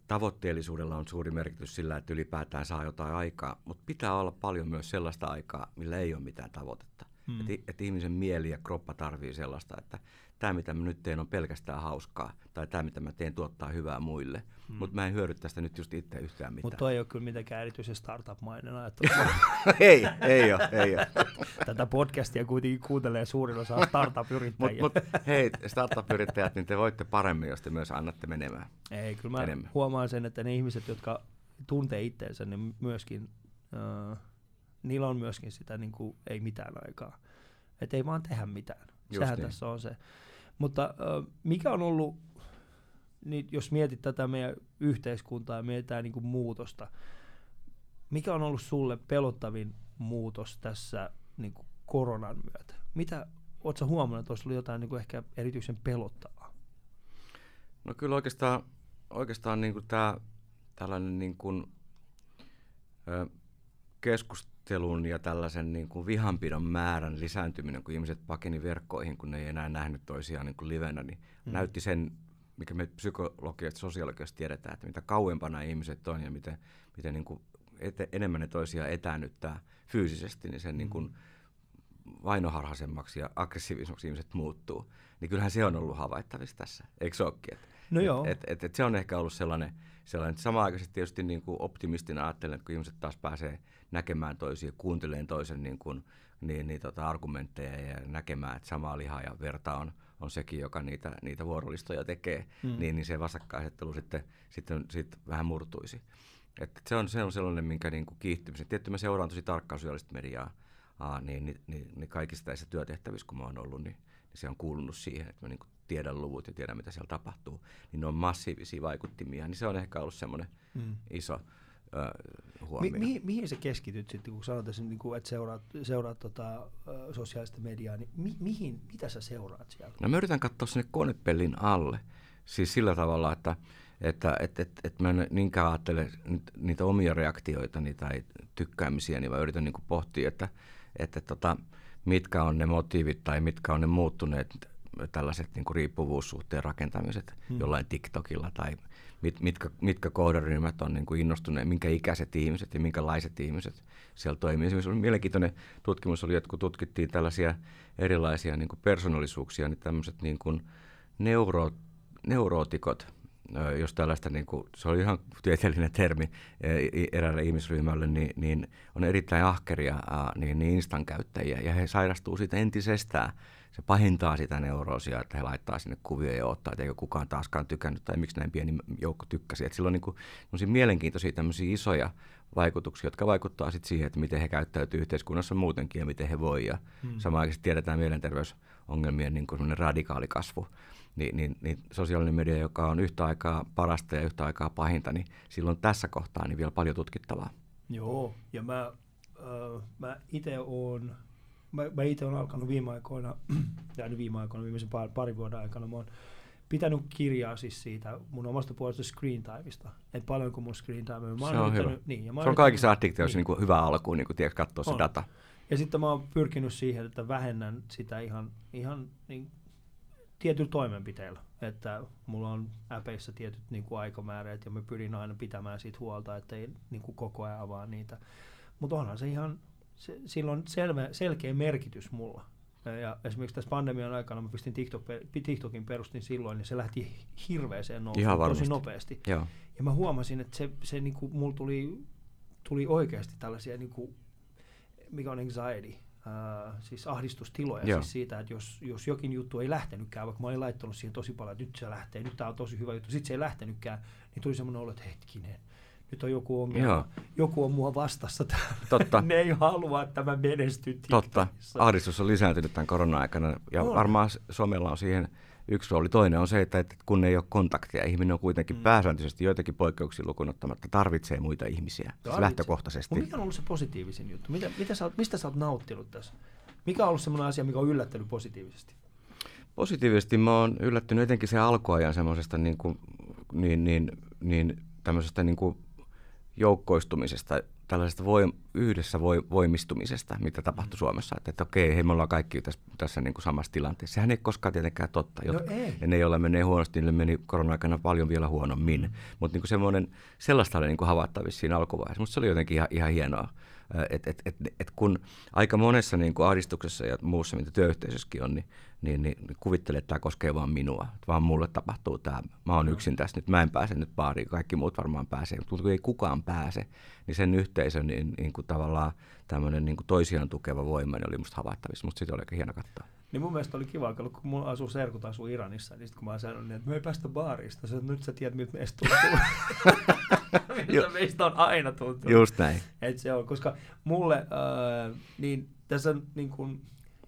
Tavoitteellisuudella on suuri merkitys sillä, että ylipäätään saa jotain aikaa, mutta pitää olla paljon myös sellaista aikaa, millä ei ole mitään tavoitetta. Mm. Että et ihmisen mieli ja kroppa tarvii sellaista, että tämä mitä mä nyt teen on pelkästään hauskaa, tai tämä mitä mä teen tuottaa hyvää muille. Mm. Mutta mä en hyödy tästä nyt just itse yhtään mitään. Mutta toi ei ole kyllä mitenkään erityisen startup-mainen ei, ei ole, ei ole. Tätä podcastia kuitenkin kuuntelee suurin osa startup-yrittäjiä. Mutta mut, hei, startup-yrittäjät, niin te voitte paremmin, jos te myös annatte menemään. Ei, kyllä mä enemmän. huomaan sen, että ne ihmiset, jotka tuntee itseensä, niin myöskin... Uh, niillä on myöskin sitä niin kuin, ei mitään aikaa. Että ei vaan tehdä mitään. Just Sehän niin. tässä on se. Mutta mikä on ollut, niin jos mietit tätä meidän yhteiskuntaa ja mietitään niin kuin muutosta, mikä on ollut sulle pelottavin muutos tässä niin kuin koronan myötä? Mitä, ootko huomannut, että olisi ollut jotain niin kuin ehkä erityisen pelottavaa? No kyllä oikeastaan, oikeastaan niin kuin tämä tällainen niin kuin, ö, keskustelu keskustelun ja tällaisen niin kuin vihanpidon määrän lisääntyminen, kun ihmiset pakeni verkkoihin, kun ne ei enää nähnyt toisiaan niin kuin livenä, niin mm. näytti sen, mikä me psykologiat ja sosiologiasta tiedetään, että mitä kauempana ihmiset on ja miten, miten niin kuin ete, enemmän ne toisiaan etäännyttää fyysisesti, niin sen niin kuin mm. vainoharhaisemmaksi ja aggressiivisemmaksi ihmiset muuttuu. Niin kyllähän se on ollut havaittavissa tässä, eikö se olekin? Et, no joo. Et, et, et se on ehkä ollut sellainen, sellainen että samaan aikaisesti tietysti niin kuin optimistina ajattelen, että kun ihmiset taas pääsee näkemään toisia, kuunteleen toisen niin kuin, niin, niin tota argumentteja ja näkemään, että samaa lihaa ja verta on, on sekin, joka niitä, niitä vuorolistoja tekee, mm. niin, niin se vastakkainasettelu sitten, sitten, sitten vähän murtuisi. Et se, on, se on sellainen, minkä niin kuin kiihtymisen. Tietty mä seuraan tosi tarkkaan sosiaalista mediaa, aa, niin, niin, niin, niin kaikista näissä työtehtävissä, kun mä oon ollut, niin, niin se on kuulunut siihen, että mä niin kuin tiedän luvut ja tiedän, mitä siellä tapahtuu. Niin ne on massiivisia vaikuttimia, niin se on ehkä ollut semmoinen mm. iso, huomioon. Mi- mihin, mihin sä keskityt sitten, kun sanotaan, niin kuin, että seuraat, seuraat tota, sosiaalista mediaa, niin mi- mihin, mitä sä seuraat siellä? No mä yritän katsoa sinne konepellin alle. Siis sillä tavalla, että että et, et, et mä en niinkään ajattele niitä omia reaktioita tai tykkäämisiä, niin mä yritän niin pohtia, että, että tota, mitkä on ne motiivit tai mitkä on ne muuttuneet tällaiset niin riippuvuussuhteen rakentamiset hmm. jollain TikTokilla tai mit, mitkä, mitkä kohderyhmät on niin kuin innostuneet, minkä ikäiset ihmiset ja minkälaiset ihmiset siellä toimii. Esimerkiksi mielenkiintoinen tutkimus oli, että kun tutkittiin tällaisia erilaisia niin kuin persoonallisuuksia, niin tämmöiset niin kuin neuro, neurootikot, jos tällaista, niin kuin, se oli ihan tieteellinen termi eräälle ihmisryhmälle, niin, niin on erittäin ahkeria niin, niin instan käyttäjiä ja he sairastuu siitä entisestään se pahentaa sitä neuroosia, että he laittaa sinne kuvia ja ottaa, että eikö kukaan taaskaan tykännyt tai miksi näin pieni joukko tykkäsi. Että sillä on niin mielenkiintoisia tämmöisiä isoja vaikutuksia, jotka vaikuttaa sitten siihen, että miten he käyttäytyy yhteiskunnassa muutenkin ja miten he voi. Ja hmm. samaan aikaan tiedetään mielenterveysongelmien niin kuin radikaali kasvu. Ni, niin, niin sosiaalinen media, joka on yhtä aikaa parasta ja yhtä aikaa pahinta, niin silloin tässä kohtaa niin vielä paljon tutkittavaa. Joo, ja mä, äh, mä itse olen mä, mä itse olen alkanut viime aikoina, ja viime aikoina, viimeisen par, parin vuoden aikana, mä oon pitänyt kirjaa siis siitä mun omasta puolesta screen timeista. Että paljonko mun screen time on. Mä se on hyvä. Niin, ja mä se on kaikissa addiktioissa niin. niin hyvä alkuun, niin kun katsoa se data. Ja sitten mä oon pyrkinyt siihen, että vähennän sitä ihan, ihan niin, tietyllä toimenpiteillä. Että mulla on äpeissä tietyt niin kuin aikamäärät ja mä pyrin aina pitämään siitä huolta, että ei niin kuin koko ajan avaa niitä. Mutta onhan se ihan se, sillä on selvä, selkeä merkitys mulla. Ja esimerkiksi tässä pandemian aikana mä pistin TikTok, TikTokin perustin silloin, niin se lähti hirveäseen nousuun tosi nopeasti. Joo. Ja mä huomasin, että se, se niinku, mulla tuli, tuli oikeasti tällaisia, niinku, mikä on anxiety, Uh, siis ahdistustiloja Joo. siis siitä, että jos, jos jokin juttu ei lähtenytkään, vaikka mä olin laittanut siihen tosi paljon, että nyt se lähtee, nyt tämä on tosi hyvä juttu, sitten se ei lähtenytkään, niin tuli semmoinen olo, että hetkinen, nyt on joku ongelma, Joo. joku on mua vastassa täällä. Totta. ne ei halua, että mä menestyn Totta. Ahdistus on lisääntynyt tämän korona-aikana ja on. varmaan Suomella on siihen yksi rooli. Toinen on se, että, että kun ei ole kontaktia, ihminen on kuitenkin mm. pääsääntöisesti joitakin poikkeuksia lukuun ottamatta, tarvitsee muita ihmisiä siis lähtökohtaisesti. Mutta mikä on ollut se positiivisin juttu? Mitä, mitä sä mistä sä oot nauttinut tässä? Mikä on ollut semmoinen asia, mikä on yllättänyt positiivisesti? Positiivisesti mä oon yllättynyt etenkin sen alkuajan semmoisesta niin kuin, niin, niin, niin tämmöisestä niin kuin joukkoistumisesta, tällaisesta voim, yhdessä voimistumisesta, mitä tapahtui mm. Suomessa. Että, että okei, hei, me ollaan kaikki tässä, tässä niin kuin samassa tilanteessa. Sehän ei koskaan tietenkään totta. No ei. Ja ne, joilla menee huonosti, niille meni korona-aikana paljon vielä huonommin. Mm. Mutta niin semmoinen, sellaista oli niin kuin havaittavissa siinä alkuvaiheessa. Mutta se oli jotenkin ihan, ihan hienoa. Et, et, et, et kun aika monessa niin kuin ahdistuksessa ja muussa, mitä työyhteisössäkin on, niin niin, niin, niin kuvittele, että tämä koskee vain minua, että vaan mulle tapahtuu tämä. Mä oon yksin tässä nyt, mä en pääse nyt baariin, kaikki muut varmaan pääsee, mutta kun ei kukaan pääse, niin sen yhteisön niin, niin kuin tavallaan tämmöinen niin kuin toisiaan tukeva voima niin oli musta havaittavissa, mutta sitten oli aika hieno katsoa. Niin mun mielestä oli kiva, kun mulla asuu serkut asuu Iranissa, niin sitten kun mä sanoin, että me ei päästä baarista, se, nyt sä tiedät, miltä meistä tuntuu. miltä meistä on aina tuntunut. Just näin. Et se on, koska mulle, äh, niin tässä on niin kuin,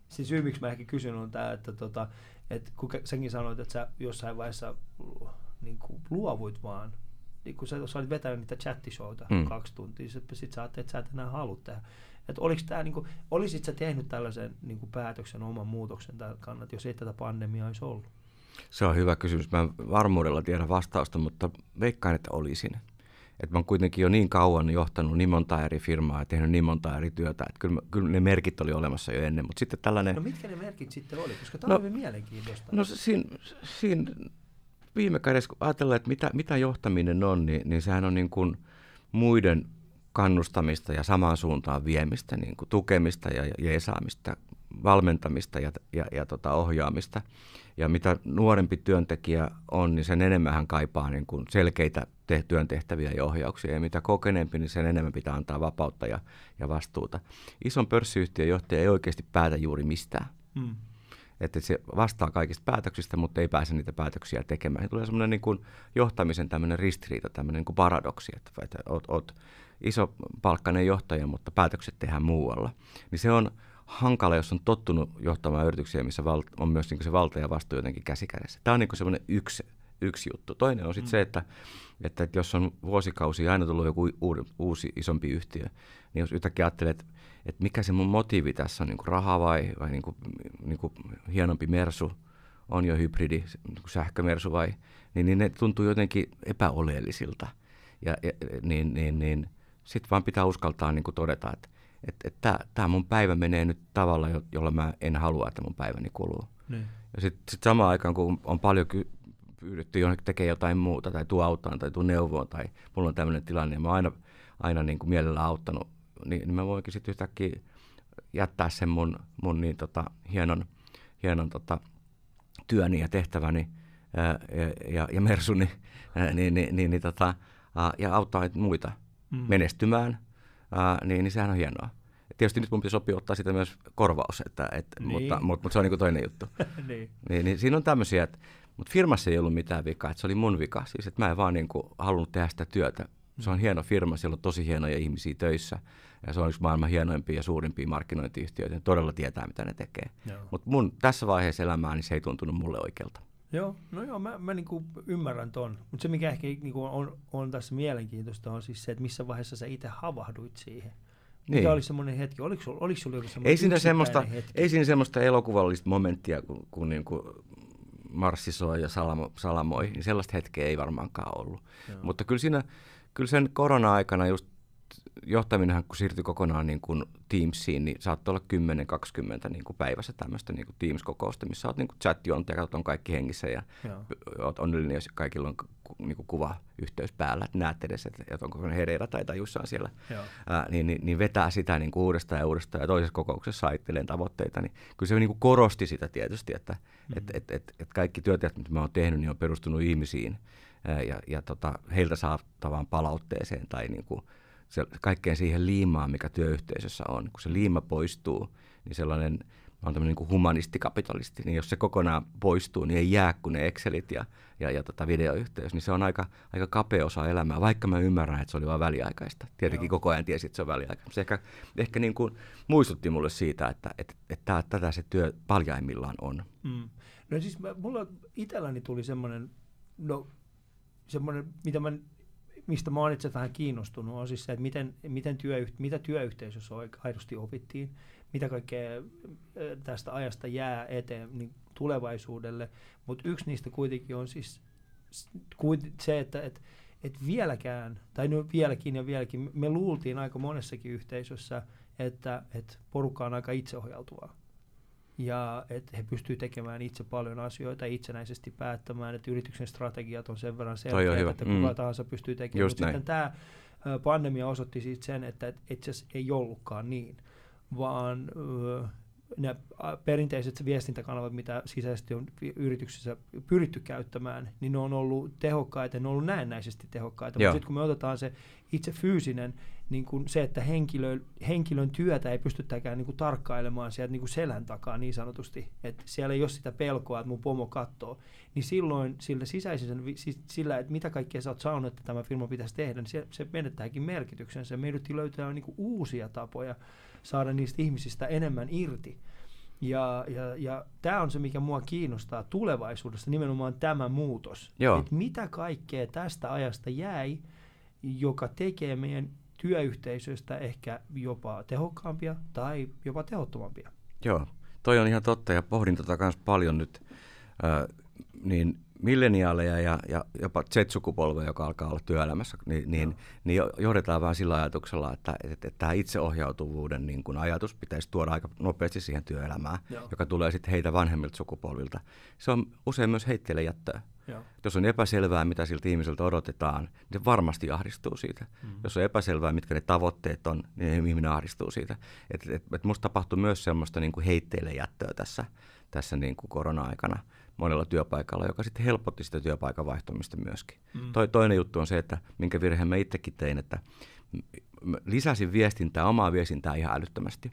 se syy, miksi mä ehkä kysyn, on tämä, että tota, et kun senkin sanoit, että sä jossain vaiheessa niin kuin luovuit vaan, niin kun sä, sä olit vetänyt niitä chattishowta mm. kaksi tuntia, sitten sit sä ajattelit, että sä et enää halua tehdä. Et oliks tää, niin kuin, olisit sä tehnyt tällaisen niin kuin päätöksen, oman muutoksen tämän kannat, jos ei tätä pandemiaa olisi ollut? Se on hyvä kysymys. Mä en varmuudella tiedä vastausta, mutta veikkaan, että olisin että mä oon kuitenkin jo niin kauan johtanut niin monta eri firmaa ja tehnyt niin monta eri työtä, että kyllä, kyllä ne merkit oli olemassa jo ennen, mutta sitten tällainen... No mitkä ne merkit sitten oli, koska tämä no, on hyvin mielenkiintoista. No siinä, siinä viime kädessä, kun ajatellaan, että mitä, mitä johtaminen on, niin, niin sehän on niin kuin muiden kannustamista ja samaan suuntaan viemistä, niin kuin tukemista ja jeesaamista, valmentamista ja, ja, ja tota ohjaamista. Ja mitä nuorempi työntekijä on, niin sen enemmän hän kaipaa niin kuin selkeitä te- työntehtäviä ja ohjauksia. Ja mitä kokeneempi, niin sen enemmän pitää antaa vapautta ja, ja vastuuta. Ison pörssiyhtiön johtaja ei oikeasti päätä juuri mistään. Hmm. Että se vastaa kaikista päätöksistä, mutta ei pääse niitä päätöksiä tekemään. Tulee semmoinen niin kuin johtamisen tämmöinen ristiriita, tämmöinen niin kuin paradoksi, että, että oot, oot iso palkkainen johtaja, mutta päätökset tehdään muualla. Niin se on hankala, jos on tottunut johtamaan yrityksiä, missä val- on myös niin se valta ja vastuu jotenkin käsikädessä. Tämä on niin semmoinen yksi, yksi juttu. Toinen on sitten mm. se, että, että, että jos on vuosikausia aina tullut joku uusi, uusi isompi yhtiö, niin jos yhtäkkiä ajattelee, että, että mikä se mun motiivi tässä on, niin kuin raha vai, vai niin kuin, niin kuin hienompi mersu, on jo hybridi, niin sähkömersu vai, niin, niin ne tuntuu jotenkin epäoleellisilta. Ja, ja niin, niin, niin sitten vaan pitää uskaltaa niin kuin todeta, että että et, et tämä mun päivä menee nyt tavalla, jolla mä en halua, että mun päiväni kuluu. Niin. Ja sitten sit samaan aikaan, kun on paljon ky- pyydetty jonnekin tekemään jotain muuta, tai tuu auttaan, tai tuu neuvoon, tai mulla on tämmöinen tilanne, ja mä oon aina, aina niin kuin mielellä auttanut, niin, niin mä voinkin sitten yhtäkkiä jättää sen mun, mun niin tota, hienon, hienon tota, työni ja tehtäväni ää, ja, ja, ja mersuni, ää, niin, niin, niin, niin, tota, ää, ja auttaa muita mm. menestymään – ää, niin, niin sehän on hienoa. Tietysti nyt mun pitäisi oppia ottaa sitä myös korvaus, että, et, niin. mutta, mutta, mutta se on niin toinen juttu. niin. Niin, niin siinä on tämmöisiä, että, mutta firmassa ei ollut mitään vikaa, että se oli mun vika. Siis että mä en vaan niin kuin halunnut tehdä sitä työtä. Se on mm. hieno firma, siellä on tosi hienoja ihmisiä töissä. Ja se on yksi maailman hienoimpia ja suurimpia markkinointiyhtiöitä. Ne todella tietää, mitä ne tekee. Mutta mun tässä vaiheessa elämää, niin se ei tuntunut mulle oikealta. Joo, no joo, mä, mä niinku ymmärrän ton. Mutta se, mikä ehkä niinku on, on tässä mielenkiintoista, on siis se, että missä vaiheessa sä itse havahduit siihen. Mikä niin. oli semmoinen hetki? Oliko, sul, oliko sulla joku semmoinen ei siinä semmoista, hetki? Ei siinä semmoista elokuvallista momenttia, kun, kun niinku marssi soi ja salamo, salamoi, niin sellaista hetkeä ei varmaankaan ollut. Joo. Mutta kyllä siinä, kyllä sen korona-aikana just johtaminenhan, kun siirtyi kokonaan niin kuin Teamsiin, niin saattoi olla 10-20 niin kuin päivässä tämmöistä niin kuin Teams-kokousta, missä olet niin kuin chatti on, ja on kaikki hengissä ja Joo. olet onnellinen, jos kaikilla on niin kuin kuvayhteys päällä, että näet edes, että, että onko hereillä tai tajussaan siellä, Ää, niin, niin, niin, vetää sitä niin kuin uudestaan ja uudestaan ja toisessa kokouksessa aittelee tavoitteita, niin kyllä se niin kuin korosti sitä tietysti, että mm-hmm. et, et, et, et kaikki työtehtävät, mitä mä oon tehnyt, niin on perustunut ihmisiin ää, ja, ja tota, heiltä saatavaan palautteeseen tai niin kuin, se, kaikkeen siihen liimaan, mikä työyhteisössä on. Kun se liima poistuu, niin sellainen, mä oon tämmöinen niin humanistikapitalisti, niin jos se kokonaan poistuu, niin ei jää kuin ne Excelit ja, ja, ja tota videoyhteys, niin se on aika, aika kapea osa elämää, vaikka mä ymmärrän, että se oli vain väliaikaista. Tietenkin Joo. koko ajan tiesi, että se on väliaikaista. Se ehkä, ehkä niin kuin muistutti mulle siitä, että, että, että, että tätä se työ paljaimmillaan on. Mm. No siis mä, mulla itselläni tuli semmoinen, no semmoinen, mitä mä mistä mä olen itse vähän kiinnostunut, on siis se, että miten, miten työyht- mitä työyhteisössä aidosti opittiin, mitä kaikkea tästä ajasta jää eteen niin tulevaisuudelle. Mutta yksi niistä kuitenkin on siis se, että et, et vieläkään, tai no vieläkin ja vieläkin, me luultiin aika monessakin yhteisössä, että, että porukka on aika itseohjautuvaa. Ja että he pystyvät tekemään itse paljon asioita, itsenäisesti päättämään, että yrityksen strategiat on sen verran selkeät, että kuka mm. tahansa pystyy tekemään. Mutta sitten tämä pandemia osoitti siitä sen, että itse asiassa ei ollutkaan niin, vaan ne perinteiset viestintäkanavat, mitä sisäisesti on yrityksissä pyritty käyttämään, niin ne on ollut tehokkaita, ne on ollut näennäisesti tehokkaita. Mutta sitten kun me otetaan se itse fyysinen, niin kun se, että henkilö, henkilön työtä ei pystyttäkään niin tarkkailemaan sieltä niin selän takaa niin sanotusti, että siellä ei ole sitä pelkoa, että mun pomo katsoo, niin silloin sillä sisäisen, sillä, että mitä kaikkea sä oot saanut, että tämä firma pitäisi tehdä, niin se, se menettääkin merkityksensä. Me yritettiin löytää niin uusia tapoja saada niistä ihmisistä enemmän irti. Ja, ja, ja tämä on se, mikä mua kiinnostaa tulevaisuudessa, nimenomaan tämä muutos. Että mitä kaikkea tästä ajasta jäi, joka tekee meidän työyhteisöistä ehkä jopa tehokkaampia tai jopa tehottomampia. Joo, toi on ihan totta ja pohdin tota myös paljon nyt. Äh, niin milleniaaleja ja, ja jopa Z-sukupolvea, joka alkaa olla työelämässä, niin, niin, niin johdetaan vähän sillä ajatuksella, että, että, että tämä itseohjautuvuuden niin kuin ajatus pitäisi tuoda aika nopeasti siihen työelämään, Joo. joka tulee sitten heitä vanhemmilta sukupolvilta. Se on usein myös heitteille jättöä. Joo. Jos on epäselvää, mitä siltä ihmiseltä odotetaan, niin se varmasti ahdistuu siitä. Mm. Jos on epäselvää, mitkä ne tavoitteet on, niin ihminen ahdistuu siitä. Et, et, et musta tapahtui myös semmoista niin kuin heitteille jättöä tässä, tässä niin kuin korona-aikana monella työpaikalla, joka sitten helpotti sitä työpaikan vaihtamista myöskin. Mm. Toi, toinen juttu on se, että minkä virheen mä itsekin tein, että lisäsin viestintää, omaa viestintää ihan älyttömästi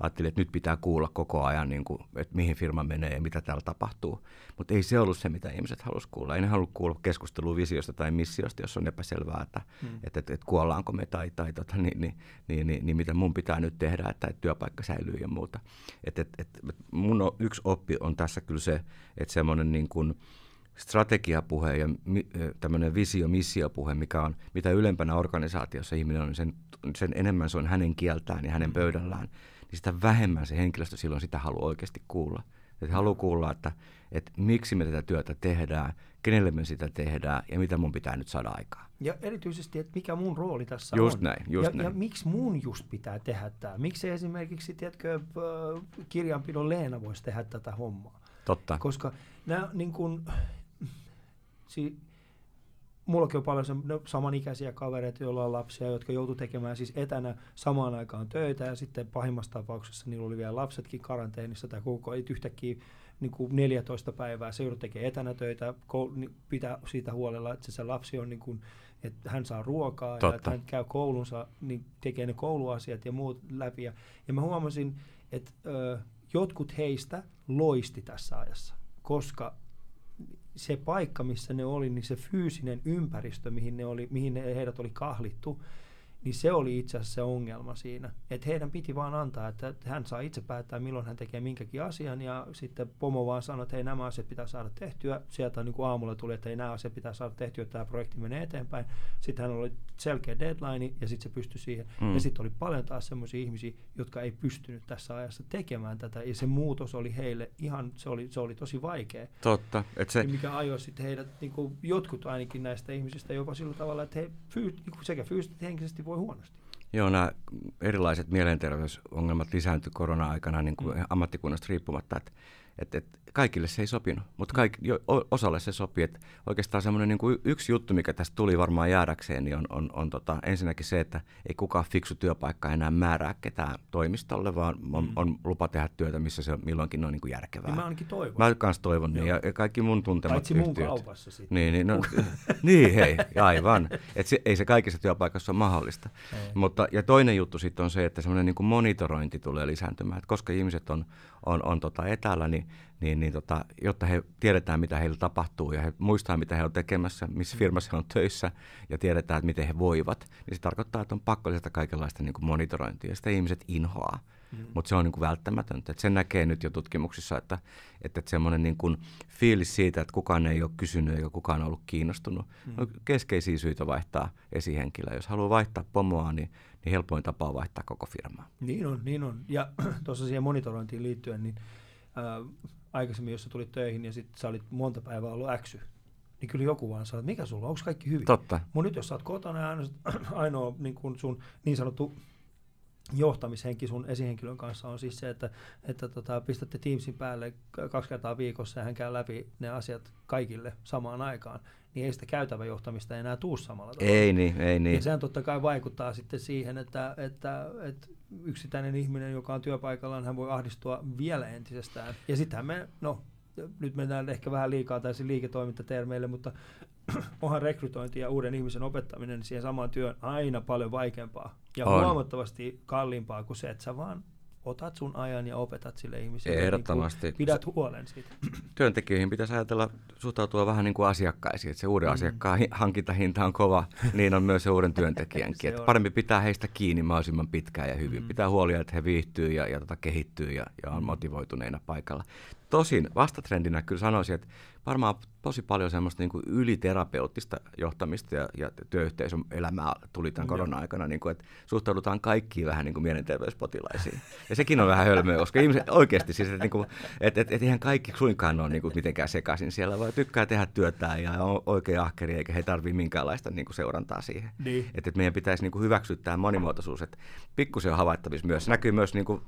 ajattelin, että nyt pitää kuulla koko ajan, niin kuin, että mihin firma menee ja mitä täällä tapahtuu. Mutta ei se ollut se, mitä ihmiset halusivat kuulla. Ei ne halua kuulla keskustelua visiosta tai missiosta, jos on epäselvää, että hmm. et, et, et kuollaanko me tai, tai tota, niin, niin, niin, niin, niin, mitä mun pitää nyt tehdä, että, että työpaikka säilyy ja muuta. Et, et, et, mun yksi oppi on tässä kyllä se, että semmoinen niin kuin, strategiapuhe ja tämmöinen visio-missiopuhe, mikä on, mitä ylempänä organisaatiossa ihminen on, sen, sen enemmän se on hänen kieltään ja hänen hmm. pöydällään niin sitä vähemmän se henkilöstö silloin sitä haluaa oikeasti kuulla. Että haluaa kuulla, että, että miksi me tätä työtä tehdään, kenelle me sitä tehdään ja mitä mun pitää nyt saada aikaa. Ja erityisesti, että mikä mun rooli tässä just on. Näin, just ja, näin. ja miksi mun just pitää tehdä tämä? Miksi esimerkiksi, tiedätkö, kirjanpidon Leena voisi tehdä tätä hommaa? Totta. Koska nämä niin kuin, si, mullakin on paljon no, samanikäisiä kavereita, joilla on lapsia, jotka joutu tekemään siis etänä samaan aikaan töitä ja sitten pahimmassa tapauksessa niillä oli vielä lapsetkin karanteenissa tai koko yhtäkkiä niin kuin 14 päivää se joudut tekemään etänä töitä, niin pitää siitä huolella, että se, se lapsi on niin kuin, että hän saa ruokaa Totta. ja että hän käy koulunsa, niin tekee ne kouluasiat ja muut läpi. Ja, ja mä huomasin, että ö, jotkut heistä loisti tässä ajassa, koska se paikka, missä ne oli, niin se fyysinen ympäristö, mihin, ne oli, mihin ne, heidät oli kahlittu, niin se oli itse asiassa se ongelma siinä. Että heidän piti vaan antaa, että hän saa itse päättää, milloin hän tekee minkäkin asian, ja sitten pomo vaan sanoi, että hei, nämä asiat pitää saada tehtyä. Sieltä niin kuin aamulla tuli, että hei, nämä asiat pitää saada tehtyä, että tämä projekti menee eteenpäin. Sitten hän oli selkeä deadline, ja sitten se pystyi siihen. Mm. Ja sitten oli paljon taas sellaisia ihmisiä, jotka ei pystynyt tässä ajassa tekemään tätä, ja se muutos oli heille ihan, se oli, se oli tosi vaikea. Totta. Et se... Mikä ajoi sitten heidät, niin kuin jotkut ainakin näistä ihmisistä jopa sillä tavalla, että he fyy, niin kuin sekä fyysisesti että henkisesti voi huonosti. Joo, nämä erilaiset mielenterveysongelmat lisääntyi korona-aikana niin kuin mm. ammattikunnasta riippumatta. Että et, et kaikille se ei sopinut, mutta kaik, jo, osalle se sopii. Et oikeastaan semmoinen niin kuin yksi juttu, mikä tästä tuli varmaan jäädäkseen, niin on, on, on tota, ensinnäkin se, että ei kukaan fiksu työpaikka enää määrää ketään toimistolle, vaan on, mm. on lupa tehdä työtä, missä se milloinkin on niin kuin järkevää. Niin mä ainakin toivon. Mä myös toivon, niin, ja, ja kaikki mun tuntemat Paitsi yhtiöt. mun kaupassa sitten. Niin, niin, no, niin hei, aivan. Et se, ei se kaikissa työpaikassa ole mahdollista. Mutta, ja toinen juttu sitten on se, että semmoinen niin kuin monitorointi tulee lisääntymään. Että koska ihmiset on, on, on tota etäällä, niin niin, niin tota, jotta he tiedetään, mitä heillä tapahtuu ja he muistaa, mitä he on tekemässä, missä mm. firmassa he on töissä ja tiedetään, että miten he voivat, niin se tarkoittaa, että on pakko lisätä kaikenlaista niin kuin monitorointia. Sitä ihmiset inhoaa, mm. mutta se on niin kuin välttämätöntä. Et sen näkee nyt jo tutkimuksissa, että, että, että semmoinen niin kuin fiilis siitä, että kukaan ei ole kysynyt eikä kukaan ollut kiinnostunut, mm. on keskeisiä syitä vaihtaa esihenkilöä. Jos haluaa vaihtaa pomoa, niin niin helpoin tapa on vaihtaa koko firmaa. Niin on, niin on. Ja tuossa siihen monitorointiin liittyen, niin äh, aikaisemmin, jos sä tulit töihin ja sitten sä olit monta päivää ollut äksy, niin kyllä joku vaan sanoo, että mikä sulla on, onko kaikki hyvin? Totta. Mun nyt jos sä oot kotona ja ainoa niin kun sun niin sanottu johtamishenki sun esihenkilön kanssa on siis se, että, että tota, pistätte Teamsin päälle kaksi kertaa viikossa ja hän käy läpi ne asiat kaikille samaan aikaan, niin ei sitä käytävä johtamista enää tuu samalla tavalla. Ei niin, ei niin. Ja sehän totta kai vaikuttaa sitten siihen, että, että, että yksittäinen ihminen, joka on työpaikallaan, hän voi ahdistua vielä entisestään. Ja sittenhän me, no nyt mennään ehkä vähän liikaa täysin liiketoimintatermeille, mutta onhan rekrytointi ja uuden ihmisen opettaminen siihen samaan työn aina paljon vaikeampaa ja on. huomattavasti kalliimpaa kuin se, että sä vaan otat sun ajan ja opetat sille ihmiselle. Niin Ehdottomasti. Niin pidät huolen siitä. Työntekijöihin pitäisi ajatella, suhtautua vähän niin kuin asiakkaisiin. Että se uuden mm. asiakkaan hankintahinta on kova, niin on myös se uuden työntekijänkin. että parempi pitää heistä kiinni mahdollisimman pitkään ja hyvin. Mm. Pitää huolia, että he viihtyy ja, ja tota, kehittyy ja, ja on mm. motivoituneina paikalla. Tosin vastatrendinä kyllä sanoisin, että varmaan tosi paljon semmoista niin kuin yliterapeuttista johtamista ja, ja työyhteisön elämää tuli tämän korona-aikana, niin kuin, että suhtaudutaan kaikkiin vähän niin kuin mielenterveyspotilaisiin. Ja sekin on vähän hölmöä, koska ihmiset oikeasti siis, että, niin kuin, että, että, että eihän kaikki suinkaan ole niin kuin mitenkään sekaisin siellä, vaan tykkää tehdä työtään ja on oikein ahkeri, eikä he tarvitse minkäänlaista niin kuin seurantaa siihen. Niin. Että, että meidän pitäisi niin kuin hyväksyä tämä monimuotoisuus, että pikkusen on havaittavissa myös. Se näkyy myös, niin kuin,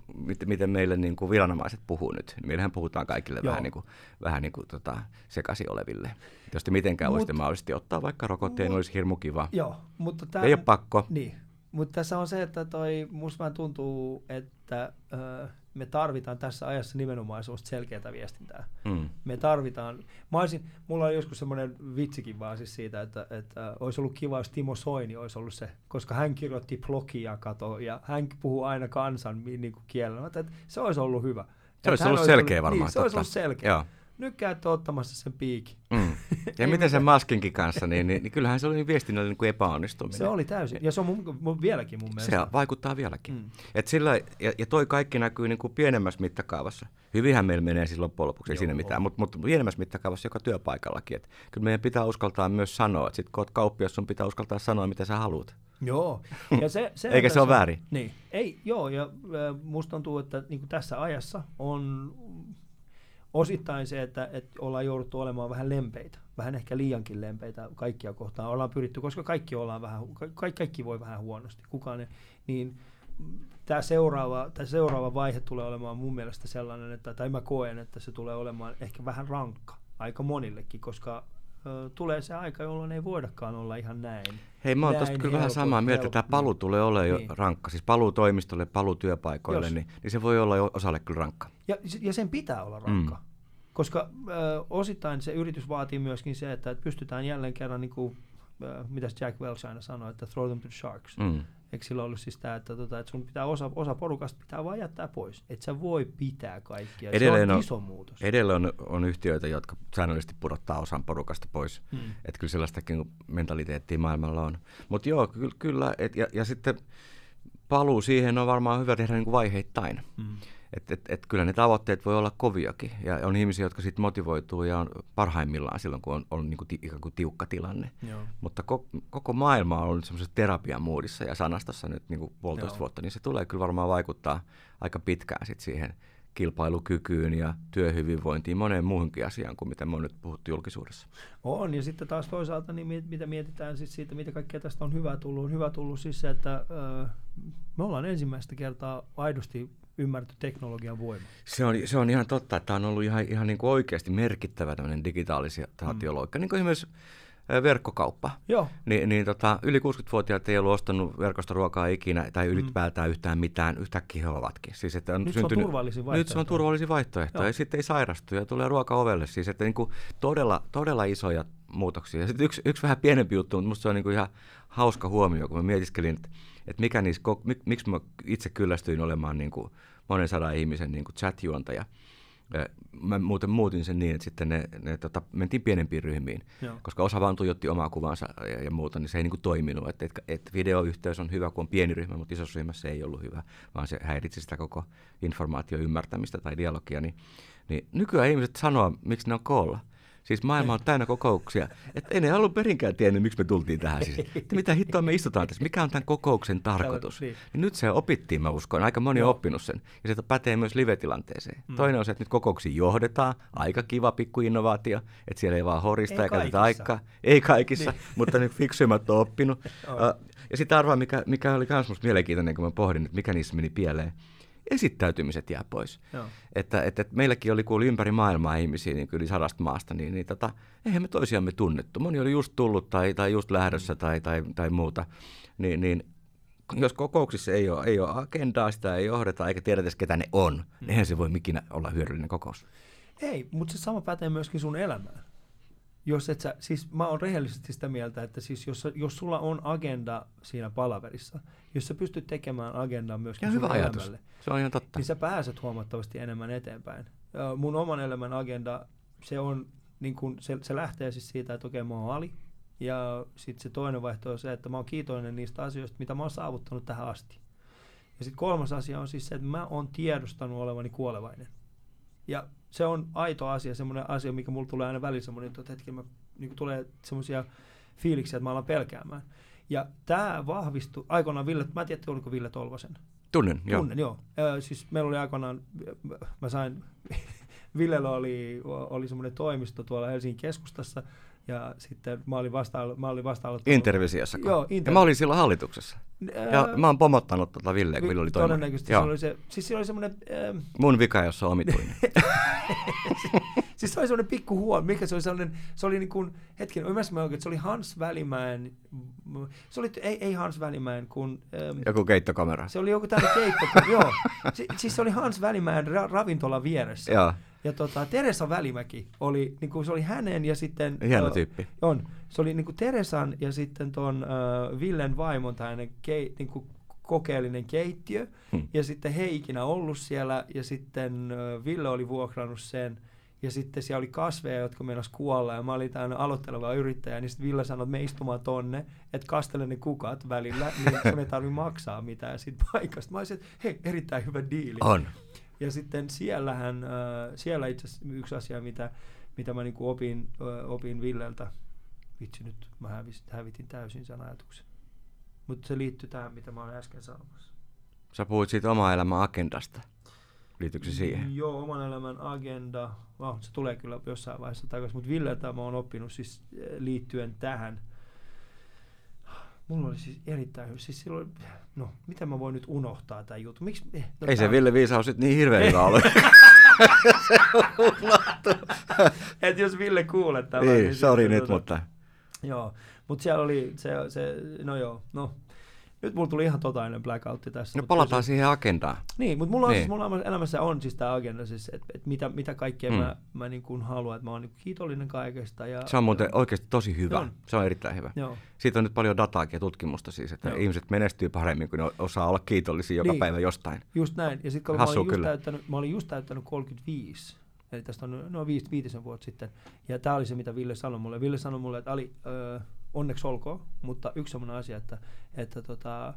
miten meille niin kuin viranomaiset puhuu nyt. Meillähän puhutaan kaikille Joo. vähän, niin kuin, vähän niin kuin, tota, sekaisin oleville. Jos te mitenkään Mut, voisitte mahdollisesti ottaa vaikka rokotteen, mut, olisi hirmu kiva. Joo, mutta tämä... Ei ole pakko. Niin, mutta tässä on se, että toi, musta vähän tuntuu, että ö, me tarvitaan tässä ajassa nimenomaan sellaista selkeää viestintää. Mm. Me tarvitaan, mä olisin, mulla on joskus semmoinen vitsikin vaan siis siitä, että, että olisi ollut kiva, jos Timo Soini olisi ollut se, koska hän kirjoitti blogia kato, ja hän puhuu aina kansan niin kuin kielellä, että se olisi ollut hyvä. Se olisi ollut selkeä varmaan. Niin, se olisi ollut selkeä. Joo nyt käytte ottamassa sen piikin. Mm. Ja miten sen maskinkin kanssa, niin, niin, niin kyllähän se oli viestinnällinen niin epäonnistuminen. Se oli täysin, ja se on mun, mun, vieläkin mun mielestä. Se vaikuttaa vieläkin. Mm. Et sillä, ja, ja toi kaikki näkyy niin kuin pienemmässä mittakaavassa. Hyvinhän meillä menee siis loppujen lopuksi, ei siinä mitään, mutta, mutta pienemmässä mittakaavassa joka työpaikallakin. Et kyllä meidän pitää uskaltaa myös sanoa, että sitten kun olet kauppias, sun pitää uskaltaa sanoa, mitä sä haluat. Joo. Ja se, se Eikä se ole väärin. Niin. Ei, joo, ja äh, musta tuntuu, että niin kuin tässä ajassa on osittain se, että, että ollaan jouduttu olemaan vähän lempeitä, vähän ehkä liiankin lempeitä kaikkia kohtaan. Ollaan pyritty, koska kaikki, ollaan vähän, kaikki, kaikki voi vähän huonosti, kukaan ei, niin tämä seuraava, tämä seuraava vaihe tulee olemaan mun mielestä sellainen, että, tai mä koen, että se tulee olemaan ehkä vähän rankka aika monillekin, koska tulee se aika, jolloin ei voidakaan olla ihan näin. Hei, mä oon tuosta kyllä vähän samaa mieltä, että tämä palu tulee olemaan jo niin. rankka. Siis paluu toimistolle, paluu työpaikoille, niin, niin, se voi olla jo osalle kyllä rankka. Ja, ja sen pitää olla rankka. Mm. Koska ö, osittain se yritys vaatii myöskin se, että, pystytään jälleen kerran, niin kuin, ö, mitä Jack Welch aina sanoi, että throw them to the sharks. Mm. Eikö sillä ollut siis tämä, että, tota, että sun pitää osa, osa porukasta pitää vaan jättää pois. Että sä voi pitää kaikkia. Edelleen se on, on iso muutos. Edelleen on, on yhtiöitä, jotka säännöllisesti pudottaa osan porukasta pois. Hmm. Että kyllä sellaistakin mentaliteettia maailmalla on. Mutta joo, ky- kyllä. Et, ja, ja sitten paluu siihen on varmaan hyvä tehdä niin kuin vaiheittain. Hmm. Et, et, et kyllä ne tavoitteet voi olla koviakin ja on ihmisiä, jotka sitten motivoituu ja on parhaimmillaan silloin, kun on, on niin kuin ti, ikään kuin tiukka tilanne. Joo. Mutta ko, koko maailma on ollut semmoisessa terapiamuudissa ja sanastossa nyt niin kuin puolitoista Joo. vuotta, niin se tulee kyllä varmaan vaikuttaa aika pitkään sit siihen kilpailukykyyn ja työhyvinvointiin, moneen muuhunkin asiaan kuin mitä me on nyt puhuttu julkisuudessa. On, ja sitten taas toisaalta, niin mitä mietitään siis siitä, mitä kaikkea tästä on hyvä tullut. On hyvä tullut siis se, että ö, me ollaan ensimmäistä kertaa aidosti ymmärretty teknologian voima. Se on, se on ihan totta, että tämä on ollut ihan, ihan niin kuin oikeasti merkittävä tämmöinen digitalisaatioloikka. Mm. Niin kuin esimerkiksi verkkokauppa. Joo. Ni, niin tota, yli 60-vuotiaat ei ollut ostanut verkosta ruokaa ikinä tai ylipäätään mm. yhtään mitään, yhtäkkiä he ovatkin. Siis, että on nyt syntynyt, se on turvallisin vaihtoehto. Nyt se on turvallisin vaihtoehto Joo. ja sitten ei sairastu ja tulee ruoka ovelle. Siis, että niin kuin todella, todella isoja muutoksia. Ja sitten yksi, yksi vähän pienempi juttu, mutta musta se on niin kuin ihan hauska huomio, kun mä mietiskelin, että, että mikä niissä, mik, miksi mä itse kyllästyin olemaan niin kuin monen sadan ihmisen niin kuin chat-juontaja, Mä muuten muutin sen niin, että sitten ne, ne tota, mentiin pienempiin ryhmiin, Joo. koska osa vaan tuijotti omaa kuvansa ja, ja muuta, niin se ei niin kuin toiminut. Että et, et videoyhteys on hyvä, kun on pieni ryhmä, mutta isossa ryhmässä se ei ollut hyvä, vaan se häiritsi sitä koko informaation ymmärtämistä tai dialogia. Niin, niin nykyään ihmiset sanoo, miksi ne on koolla. Siis maailma on täynnä kokouksia. Että ei ne alun perinkään tiennyt, miksi me tultiin tähän. Siis, että mitä hittoa me istutaan tässä, mikä on tämän kokouksen tarkoitus. Niin. Ja nyt se opittiin, mä uskon. Aika moni on oppinut sen. Ja se pätee myös live-tilanteeseen. Mm. Toinen on se, että nyt kokouksiin johdetaan. Aika kiva pikku innovaatio, että siellä ei vaan horista eikä käytetä aikaa. Ei kaikissa, niin. mutta nyt fiksuimmat on oppinut. ja sitten arvaa, mikä, mikä oli myös mielenkiintoinen, kun mä pohdin, että mikä niissä meni pieleen esittäytymiset jää pois. Joo. Että, että, että meilläkin oli kuuli ympäri maailmaa ihmisiä niin yli sadasta maasta, niin, niin tota, eihän me toisiamme tunnettu. Moni oli just tullut tai, tai just lähdössä tai, tai, tai muuta. Niin, niin jos kokouksissa ei ole, ei ole agendaa, sitä ei johdeta eikä tiedetä ketä ne on, hmm. niin eihän se voi mikinä olla hyödyllinen kokous. Ei, mutta se sama pätee myöskin sun elämään jos et sä, siis mä oon rehellisesti sitä mieltä, että siis jos, jos sulla on agenda siinä palaverissa, jos sä pystyt tekemään agendaa myöskin ja hyvä ajatus. Elämälle, se on ihan totta. niin sä pääset huomattavasti enemmän eteenpäin. Ja mun oman elämän agenda, se on niin kun, se, se lähtee siis siitä, että okei, mä oon Ali, ja sitten se toinen vaihtoehto on se, että mä oon kiitollinen niistä asioista, mitä mä oon saavuttanut tähän asti. Ja sitten kolmas asia on siis se, että mä oon tiedostanut olevani kuolevainen. Ja se on aito asia, semmoinen asia, mikä mulla tulee aina välissä semmoinen, että hetki mä, niin tulee semmoisia fiiliksiä, että mä alan pelkäämään. Ja tämä vahvistui aikoinaan Ville, mä en tiedä, oliko Ville Tolvasen. Tunnen, joo. Tunnen, joo. Ö, siis meillä oli aikoinaan, mä sain, Villellä oli, oli semmoinen toimisto tuolla Helsingin keskustassa, ja sitten mä olin vasta mä olin vasta Intervisiassa. Joo, inter- ja mä olin silloin hallituksessa. Ja mä oon pomottanut tota Ville, kun Ville oli toinen. Todennäköisesti Joo. se oli se, siis se oli semmoinen... Ähm... Mun vika, jos se on omituinen. siis se oli semmoinen pikku huono, mikä se oli sellainen, se oli niin kuin, hetken, ymmärsin mä oikein, että se oli Hans Välimäen, se oli, ei, ei Hans Välimäen, kun... Ähm, joku keittokamera. Se oli joku tällainen keittokamera, joo. Si, siis se oli Hans Välimäen ra, ravintola vieressä. Joo. Ja tota, Teresa Välimäki oli, niin kuin se oli hänen ja sitten... Hieno uh, tyyppi. On. Se oli niin kuin Teresan ja sitten tuon uh, Villen vaimon tällainen kei, niin kuin kokeellinen keittiö. Hmm. Ja sitten he ei ikinä ollut siellä ja sitten uh, Ville oli vuokrannut sen. Ja sitten siellä oli kasveja, jotka meinas kuolla, ja mä olin täynnä aloitteleva yrittäjä, niin sitten Ville sanoi, että me istumaan tonne, että kastele ne kukat välillä, niin sun ei tarvitse maksaa mitään siitä paikasta. Mä olisin, että hei, erittäin hyvä diili. On. Ja sitten siellähän, äh, siellä itse asiassa yksi asia, mitä, mitä mä niin opin, äh, opin Villeltä, vitsi nyt mä hävisin, hävitin täysin sen ajatuksen. Mutta se liittyy tähän, mitä mä olen äsken sanomassa. Sä puhuit siitä oma elämän agendasta. Liittyykö se siihen? Joo, oman elämän agenda. Oh, se tulee kyllä jossain vaiheessa takaisin, mutta Villeltä mä oon oppinut siis liittyen tähän – Mulla oli siis erittäin hyvä. Siis silloin, no, miten mä voin nyt unohtaa tämän jutun? Miksi, eh, no, Ei se Ville Viisaus nyt niin hirveän hyvä ole. se Että jos Ville kuulee tämän. Niin, niin sorry nyt, tuota, mutta... Joo, mutta siellä oli se, se, no joo, no nyt mulla tuli ihan totainen blackoutti tässä. No palataan se, siihen agendaan. Niin, mutta mulla, on, niin. siis, mulla elämässä on siis tämä agenda, siis, että et mitä, mitä kaikkea mm. mä, mä niin kuin haluan, että mä oon niin kiitollinen kaikesta. Ja, se on muuten ja, oikeasti tosi hyvä. On. Se on erittäin hyvä. Joo. Siitä on nyt paljon dataakin ja tutkimusta siis, että Joo. ihmiset menestyy paremmin, kun ne osaa olla kiitollisia joka niin. päivä jostain. Just näin. Ja sitten kun mä olin, just täyttänyt, mä olin just täyttänyt 35, eli tästä on noin viitisen vuotta sitten, ja tämä oli se, mitä Ville sanoi mulle. Ville sanoi mulle, että Ali, öö, onneksi olkoon, mutta yksi sellainen asia, että, että tota,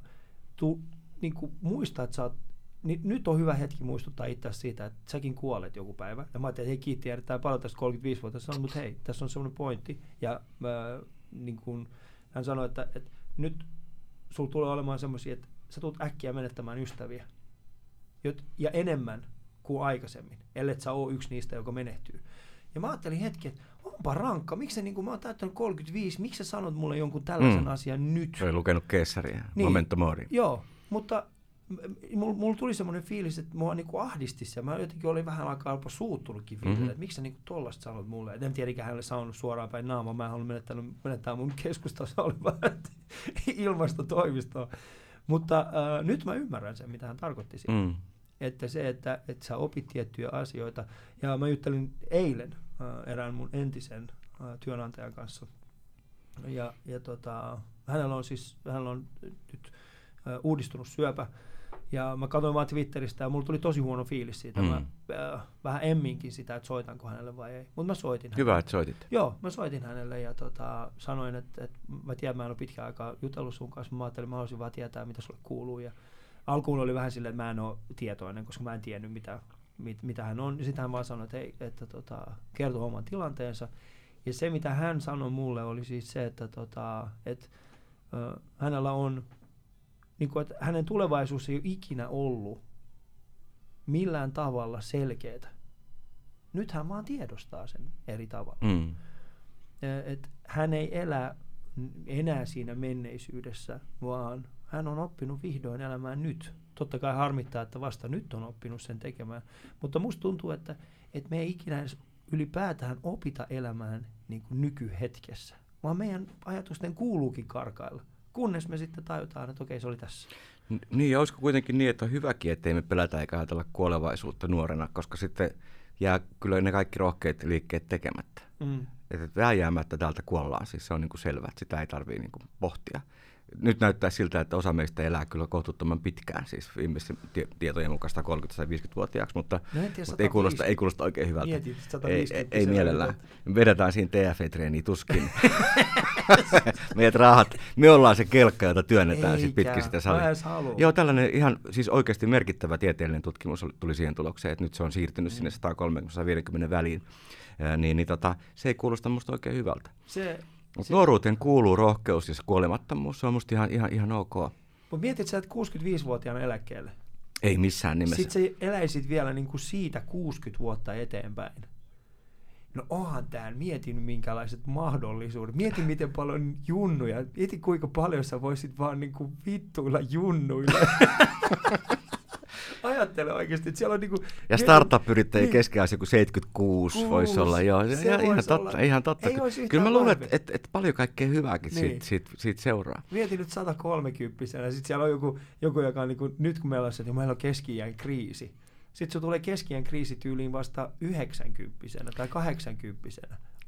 tu, niin kuin muista, että sä oot, niin nyt on hyvä hetki muistuttaa itse siitä, että säkin kuolet joku päivä. Ja mä ajattelin, että hei kiitti erittäin paljon tästä 35 vuotta. Sanoin, mutta hei, tässä on semmoinen pointti. Ja mä, niin kuin, hän sanoi, että, että nyt sulla tulee olemaan semmoisia, että sä tulet äkkiä menettämään ystäviä. Jot, ja enemmän kuin aikaisemmin, ellei sä ole yksi niistä, joka menehtyy. Ja mä ajattelin hetki, että onpa rankka, miksi niin kuin mä oon täyttänyt 35, miksi sä sanot mulle jonkun tällaisen mm. asian nyt? Oli lukenut keissaria, niin, Momento Mori. Joo, mutta mulla mul tuli semmoinen fiilis, että mua niinku ahdisti se. Mä jotenkin olin vähän aikaa jopa suuttunutkin mm-hmm. että miksi sä niinku tollasta sanot mulle. Et en tiedä, hänelle sanonut suoraan päin naama. Mä haluan menettää, menettää mun keskustassa olevaa ilmastotoimistoa. Mutta äh, nyt mä ymmärrän sen, mitä hän tarkoitti siinä. Mm. Että se, että, että sä opit tiettyjä asioita. Ja mä juttelin eilen erään mun entisen äh, työnantajan kanssa. Ja, ja tota, hänellä on siis, hänellä on nyt äh, uudistunut syöpä. Ja mä katsoin vaan Twitteristä ja mulla tuli tosi huono fiilis siitä. Mm. Mä äh, vähän emminkin sitä, että soitanko hänelle vai ei. Mutta mä soitin Hyvä, hänelle. että soitit. Joo, mä soitin hänelle ja tota, sanoin, että, että mä tiedän, mä en ole pitkään aikaa jutellut sun kanssa. Mä ajattelin, mä haluaisin vaan tietää, mitä sulle kuuluu. Ja alkuun oli vähän silleen, että mä en ole tietoinen, koska mä en tiennyt, mitä, mit, mitä hän on. Sitten hän vaan sanoi, että, ei, että tota, kertoo oman tilanteensa. Ja se, mitä hän sanoi mulle, oli siis se, että, tota, että äh, hänellä on niin kuin, että hänen tulevaisuus ei ole ikinä ollut millään tavalla selkeää. Nyt hän vaan tiedostaa sen eri tavalla. Mm. Et hän ei elä enää siinä menneisyydessä, vaan hän on oppinut vihdoin elämään nyt. Totta kai harmittaa, että vasta nyt on oppinut sen tekemään. Mutta musta tuntuu, että, että me ei ikinä edes ylipäätään opita elämään niin kuin nykyhetkessä, vaan meidän ajatusten kuuluukin karkailla kunnes me sitten tajutaan, että okei, se oli tässä. Niin, ja olisiko kuitenkin niin, että on hyväkin, ettei me pelätä eikä ajatella kuolevaisuutta nuorena, koska sitten jää kyllä ne kaikki rohkeat liikkeet tekemättä. Mm. Että vääjäämättä täältä kuollaan, siis se on niin kuin selvä, että sitä ei tarvitse niin kuin pohtia nyt näyttää siltä, että osa meistä elää kyllä kohtuuttoman pitkään, siis viimeisten tietojen mukaan 130-150-vuotiaaksi, mutta, no tiedä, mutta ei, kuulosta, ei kuulosta oikein hyvältä. Mietit, ei, ei, ei mielellään. Me vedetään siinä TFE-treeniä tuskin. Meidät rahat, me ollaan se kelkka, jota työnnetään sit pitkin sitä salia. Joo, tällainen ihan siis oikeasti merkittävä tieteellinen tutkimus tuli siihen tulokseen, että nyt se on siirtynyt mm. sinne 130-150 väliin. Ja, niin, niin tota, se ei kuulosta musta oikein hyvältä. Se, mutta nuoruuteen kuuluu rohkeus ja kuolemattomuus. Se on musta ihan, ihan, ihan ok. Mutta mietit sä, että 65-vuotiaana eläkkeelle? Ei missään nimessä. Sitten sä eläisit vielä niin kuin siitä 60 vuotta eteenpäin. No onhan tämä, mietin minkälaiset mahdollisuudet. Mieti miten paljon junnuja. Mieti kuinka paljon sä voisit vaan niin kuin vittuilla junnuilla. ajattele oikeasti, että siellä on niinku... Ja startup-yrittäjä niin, keskiasia kuin 76 voisi olla, joo. Se ihan, ihan, totta, olla. ihan totta. Ei Kyllä mä luulen, että et, et paljon kaikkea hyvääkin niin. siitä, siitä, siitä seuraa. Mietin nyt 130 ja sitten siellä on joku, joku joka on niinku, nyt kun meillä on se, että meillä on keski kriisi. Sitten se tulee keski kriisi tyyliin vasta 90 tai 80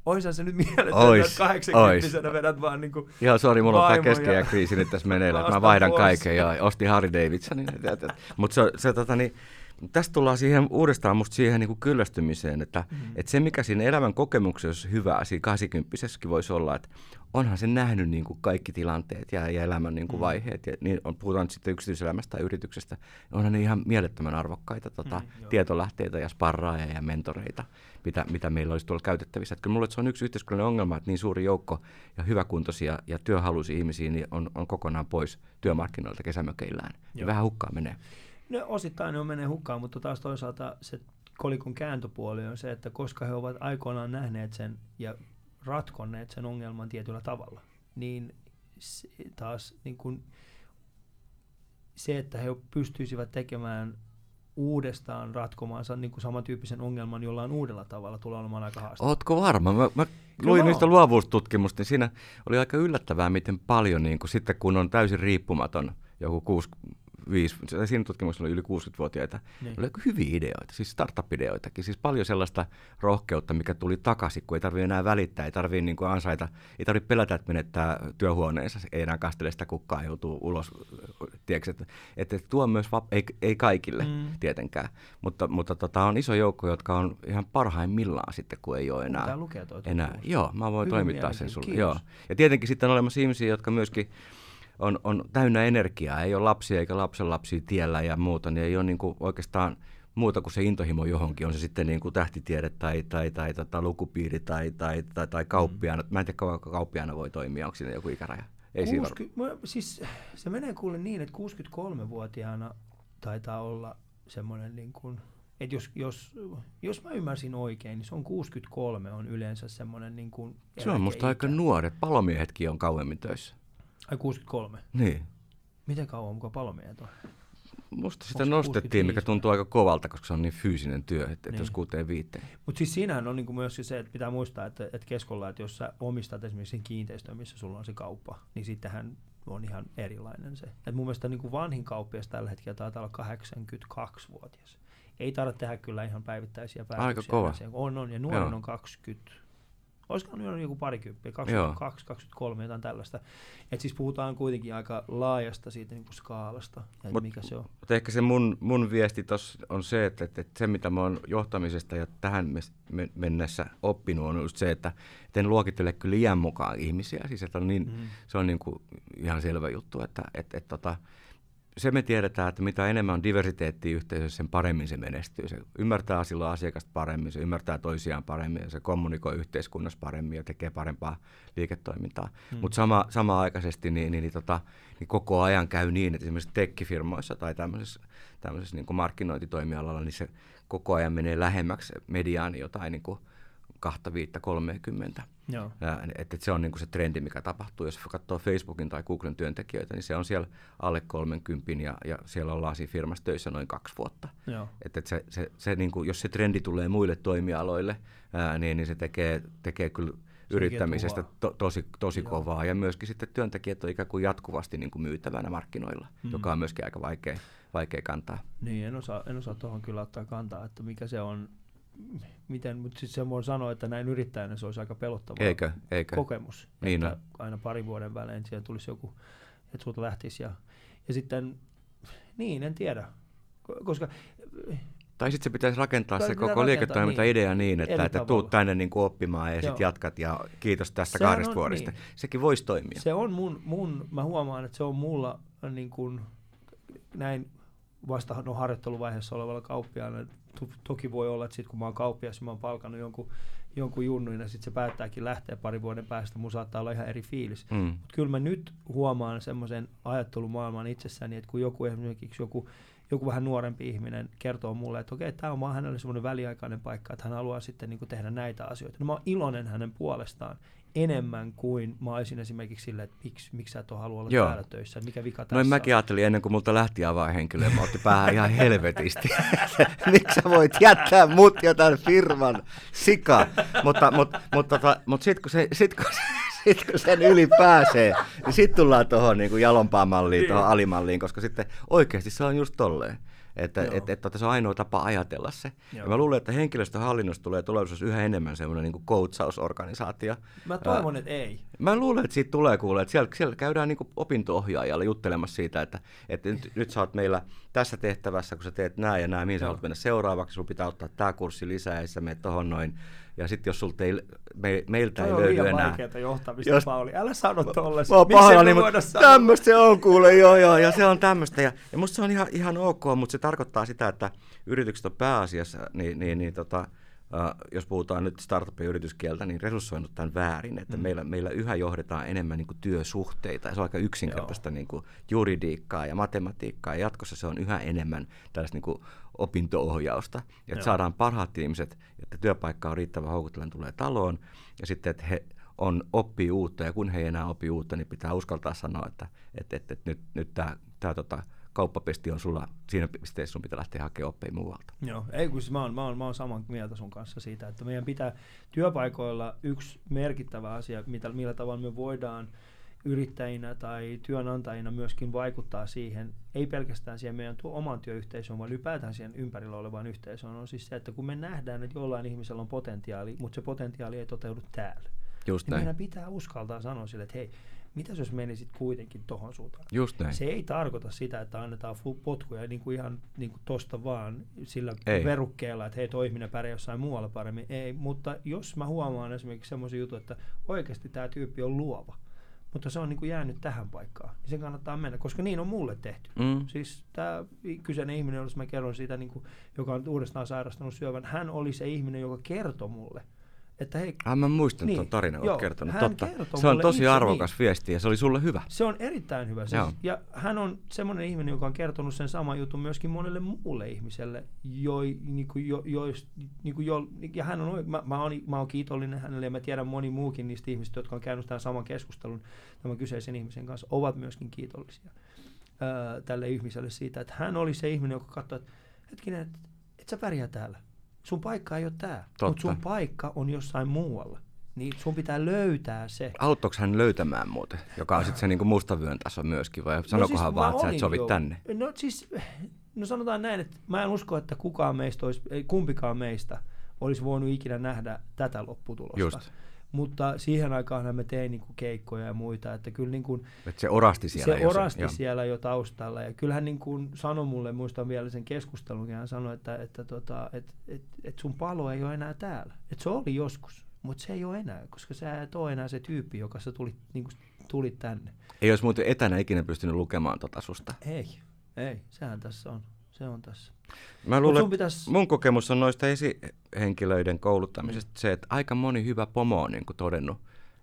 Oishan se nyt mieletöntä, ois, että 80 vedät vaan niinku Joo, sori, mulla on tämä keskeinen kriisi nyt tässä meneillään, mä vaihdan pois. kaiken ja ostin Harry Davidsonin. Mutta se, se tota, niin, tästä tullaan siihen uudestaan musta siihen niin kuin kyllästymiseen, että, mm. että se mikä siinä elämän kokemuksessa hyvää, siinä 80 voisi olla, että onhan se nähnyt niin kuin kaikki tilanteet ja, ja elämän niin kuin mm. vaiheet, ja niin on, puhutaan sitten yksityiselämästä tai yrityksestä, onhan ne ihan mielettömän arvokkaita tota, mm, tietolähteitä ja sparraajia ja mentoreita, mitä, mitä meillä olisi tuolla käytettävissä. Että kyllä mulle se on yksi yhteiskunnallinen ongelma, että niin suuri joukko ja hyväkuntoisia ja työhaluisia ihmisiä niin on, on kokonaan pois työmarkkinoilta kesämökeillään. Ja vähän hukkaa menee. No osittain ne on menee hukkaan, mutta taas toisaalta se kolikon kääntöpuoli on se, että koska he ovat aikoinaan nähneet sen ja ratkonneet sen ongelman tietyllä tavalla, niin taas niin kun se, että he pystyisivät tekemään uudestaan ratkomaansa niin kuin samantyyppisen ongelman jollain uudella tavalla tulee olemaan aika haastavaa. Ootko varma? Mä, mä luin niistä luovuustutkimusta, niin siinä oli aika yllättävää, miten paljon niin kuin sitten kun on täysin riippumaton joku kuusi, siinä tutkimuksessa oli yli 60-vuotiaita, niin. oli hyviä ideoita, siis startup-ideoitakin, siis paljon sellaista rohkeutta, mikä tuli takaisin, kun ei tarvitse enää välittää, ei tarvitse niin kuin ansaita, ei tarvitse pelätä, että menettää työhuoneensa, ei enää kastele sitä kukkaa, joutuu ulos, tiedätkö, että, että tuo myös, vap- ei, ei kaikille mm. tietenkään, mutta, mutta tota, on iso joukko, jotka on ihan parhaimmillaan sitten, kun ei ole enää. lukea toi enää. Joo, mä voin Hyvin toimittaa sen sulle. Joo. Ja tietenkin sitten on olemassa ihmisiä, jotka myöskin on, on täynnä energiaa, ei ole lapsia eikä lapsenlapsia tiellä ja muuta, niin ei ole niin kuin oikeastaan muuta kuin se intohimo johonkin, on se sitten niin kuin tähtitiede tai, tai, tai, tai, tai lukupiiri tai, tai, tai, tai kauppiaana. Mm. Mä en tiedä, kauanko kauppiaana voi toimia, onko siinä joku ikäraja? Ei 60, mä, siis, se menee kuule niin, että 63-vuotiaana taitaa olla semmoinen niin kuin, että jos, jos, jos mä ymmärsin oikein, niin se on 63 on yleensä semmoinen niin kuin Se on musta aika nuoret. Palomiehetkin on kauemmin töissä. Ai 63? Niin. Miten kauan mukaan palomiehet on? Musta sitä Onko nostettiin, mikä tuntuu aika kovalta, koska se on niin fyysinen työ, että niin. jos kuuteen viiteen. Mutta siis siinähän on niinku myös se, että pitää muistaa, että, että keskolla, että jos sä omistat esimerkiksi sen kiinteistön, missä sulla on se kauppa, niin sittenhän on ihan erilainen se. Et mun mielestä niinku vanhin kauppias tällä hetkellä taitaa olla 82-vuotias. Ei tarvitse tehdä kyllä ihan päivittäisiä päätöksiä. Aika kova. On, on. Ja nuoren on 20 olisiko nyt joku parikymppiä, 22, 23, jotain tällaista. Et siis puhutaan kuitenkin aika laajasta siitä niin kuin skaalasta, ja mut, mikä se on. Mutta ehkä se mun, mun viesti tuossa on se, että, että, että se mitä mä oon johtamisesta ja tähän mennessä oppinut on just se, että, en luokittele kyllä liian mukaan ihmisiä. Siis että on niin, mm. se on niin kuin ihan selvä juttu, että, että, että, että tota, se me tiedetään, että mitä enemmän on diversiteettiä yhteisössä, sen paremmin se menestyy. Se ymmärtää silloin asiakasta paremmin, se ymmärtää toisiaan paremmin ja se kommunikoi yhteiskunnassa paremmin ja tekee parempaa liiketoimintaa. Hmm. Mutta sama, sama-aikaisesti niin, niin, niin, tota, niin koko ajan käy niin, että esimerkiksi tekkifirmoissa tai tämmöisessä, tämmöisessä niin kuin markkinointitoimialalla, niin se koko ajan menee lähemmäksi mediaani jotain niin kuin – kahta viittä, kolmekymmentä. Että et se on niinku se trendi, mikä tapahtuu. Jos katsoo Facebookin tai Googlen työntekijöitä, niin se on siellä alle 30 ja, ja siellä ollaan siinä firmassa töissä noin kaksi vuotta. Että et se, se, se niinku, jos se trendi tulee muille toimialoille, ää, niin, niin se tekee, tekee kyllä yrittämisestä to, tosi, tosi kovaa. Ja myöskin sitten työntekijät on ikään kuin jatkuvasti niin kuin myytävänä markkinoilla, mm. joka on myöskin aika vaikea, vaikea kantaa. Niin, en osaa, en osaa tuohon kyllä ottaa kantaa, että mikä se on miten, mutta sitten se voi sanoa, että näin yrittäjänä se olisi aika pelottava eikö, eikö. kokemus. Niin että no. aina parin vuoden välein siellä tulisi joku, että sulta lähtisi. Ja, ja sitten, niin, en tiedä. Koska tai sitten se pitäisi rakentaa se koko liiketoiminta-idea niin, niin että, että tuut tänne niin kuin oppimaan ja sitten jatkat ja kiitos tästä Sehän kahdesta on, vuodesta. Niin. Sekin voisi toimia. Se on mun, mun, mä huomaan, että se on mulla niin kuin, näin vasta no, harjoitteluvaiheessa olevalla kauppiaana toki voi olla, että sit kun mä oon kauppias ja mä oon palkannut jonkun, jonkun junnun ja sitten se päättääkin lähteä parin vuoden päästä, mun saattaa olla ihan eri fiilis. Mm. Mutta kyllä mä nyt huomaan semmoisen ajattelumaailman itsessäni, että kun joku esimerkiksi joku, joku vähän nuorempi ihminen kertoo mulle, että okei, tämä on vaan hänelle semmoinen väliaikainen paikka, että hän haluaa sitten niin tehdä näitä asioita. No mä oon iloinen hänen puolestaan enemmän kuin mä olisin esimerkiksi sille, että miksi, miksi sä et ole halua olla Joo. täällä töissä, mikä vika tässä No mäkin ajattelin ennen kuin multa lähti avaa henkilö, mä otti päähän ihan helvetisti. miksi sä voit jättää mut ja tämän firman sika? Mutta, mutta, mutta, mutta, mutta sitten kun, se, sit, kun, sit, kun sen yli pääsee, niin sitten tullaan tuohon niin jalompaan malliin, tuohon alimalliin, koska sitten oikeasti se on just tolleen. Että et, et, et, se on ainoa tapa ajatella se. Ja mä luulen, että henkilöstöhallinnosta tulee tulevaisuudessa yhä enemmän semmoinen niin coachausorganisaatio. Mä toivon, että ei. Mä luulen, että siitä tulee kuulee, että siellä, siellä käydään niin opinto-ohjaajalla juttelemassa siitä, että, että nyt, nyt sä oot meillä tässä tehtävässä, kun sä teet näin ja näin, mihin sä haluat mennä seuraavaksi, sun pitää ottaa tämä kurssi lisää ja sä menet tohon noin ja sitten jos sulta ei, me, meiltä Toi ei löydy enää. on vaikeaa johtamista, jos, Pauli. Älä sano tolle. Mä oon pahalla, niin, mutta tämmöistä se on kuule, joo, joo, ja se on tämmöistä. Ja, ja musta se on ihan, ihan ok, mutta se tarkoittaa sitä, että yritykset on pääasiassa, niin, niin, niin tota, Uh, jos puhutaan nyt startup- ja yrityskieltä, niin resurssoinut tämän väärin, että mm. meillä, meillä yhä johdetaan enemmän niin kuin työsuhteita, ja se on aika yksinkertaista niin kuin juridiikkaa ja matematiikkaa, ja jatkossa se on yhä enemmän tällaista niin kuin opinto-ohjausta, että saadaan parhaat ihmiset, että työpaikka on riittävän houkutellen tulee taloon, ja sitten, että he on oppii uutta, ja kun he ei enää opi uutta, niin pitää uskaltaa sanoa, että, että, että, että nyt, nyt tämä, tämä tota, kauppapesti on sulla siinä pisteessä, sun pitää lähteä hakemaan oppeja muualta. Joo, ei kun siis mä oon, mä, oon, mä oon saman mieltä sun kanssa siitä, että meidän pitää työpaikoilla yksi merkittävä asia, mitä, millä tavalla me voidaan yrittäjinä tai työnantajina myöskin vaikuttaa siihen, ei pelkästään siihen meidän tuo oman työyhteisöön, vaan ylipäätään siihen ympärillä olevaan yhteisöön, on siis se, että kun me nähdään, että jollain ihmisellä on potentiaali, mutta se potentiaali ei toteudu täällä, Just niin meidän pitää uskaltaa sanoa sille, että hei, mitä jos menisit kuitenkin tuohon suuntaan? Just näin. Se ei tarkoita sitä, että annetaan potkuja niin kuin ihan niin kuin tosta vaan sillä ei. verukkeella, että hei, toi ihminen pärjää jossain muualla paremmin. Ei, mutta jos mä huomaan esimerkiksi semmoisen jutun, että oikeasti tämä tyyppi on luova, mutta se on niin kuin jäänyt tähän paikkaan, niin sen kannattaa mennä, koska niin on mulle tehty. Mm. Siis tämä kyseinen ihminen, jos mä kerron siitä, niin kuin, joka on uudestaan sairastanut syövän, hän oli se ihminen, joka kertoi mulle, että hei, ah, mä muistan niin, tuon tarinan, joo, kertonut. Totta. Se on tosi arvokas niin. viesti ja se oli sulle hyvä. Se on erittäin hyvä. Siis, ja hän on semmoinen ihminen, joka on kertonut sen saman jutun myöskin monelle muulle ihmiselle. Jo, niin kuin, jo, jo, niin kuin jo, ja hän on, mä, mä, oon, mä oon kiitollinen hänelle ja mä tiedän moni muukin niistä ihmisistä, jotka on käynyt tämän saman keskustelun tämän kyseisen ihmisen kanssa, ovat myöskin kiitollisia ää, tälle ihmiselle siitä, että hän oli se ihminen, joka katsoi, että hetkinen, että et sä pärjää täällä sun paikka ei ole tämä, mutta sun paikka on jossain muualla. Niin sun pitää löytää se. Auttoiko hän löytämään muuten, joka on sitten se niinku mustavyön taso myöskin, vai sanokohan no siis vaan, että sä et sovi jo. tänne? No siis, no sanotaan näin, että mä en usko, että kukaan meistä olisi, kumpikaan meistä olisi voinut ikinä nähdä tätä lopputulosta. Just. Mutta siihen aikaan me tein niin kuin keikkoja ja muita, että kyllä niin kuin, Et se orasti siellä se jo orasti joo. siellä jo taustalla. Ja kyllähän niin kuin sanoi mulle, muistan vielä sen keskustelun, ja hän sanoi, että, että, tota, että, että, että sun palo ei ole enää täällä. Että se oli joskus, mutta se ei ole enää, koska sä et ole enää se tyyppi, joka sä tulit, niin kuin, tulit tänne. Ei olisi muuten etänä ikinä pystynyt lukemaan tota susta. Ei, ei, sehän tässä on. Se on tässä. Mä luulen, sun pitäis- mun kokemus on noista esihenkilöiden kouluttamisesta se, että aika moni hyvä pomo on niin kuin todennut,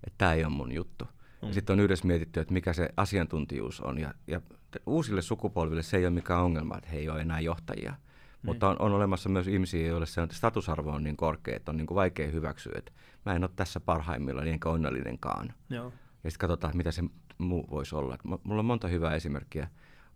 että tämä ei ole mun juttu. Mm. Sitten on yhdessä mietitty, että mikä se asiantuntijuus on. Ja, ja uusille sukupolville se ei ole mikään ongelma, että he ei ole enää johtajia. Niin. Mutta on, on olemassa myös ihmisiä, joille se on, statusarvo on niin korkea, että on niin kuin vaikea hyväksyä, että mä en ole tässä parhaimmillaan, enkä onnellinenkaan. Joo. Ja sitten katsotaan, mitä se muu voisi olla. Mulla on monta hyvää esimerkkiä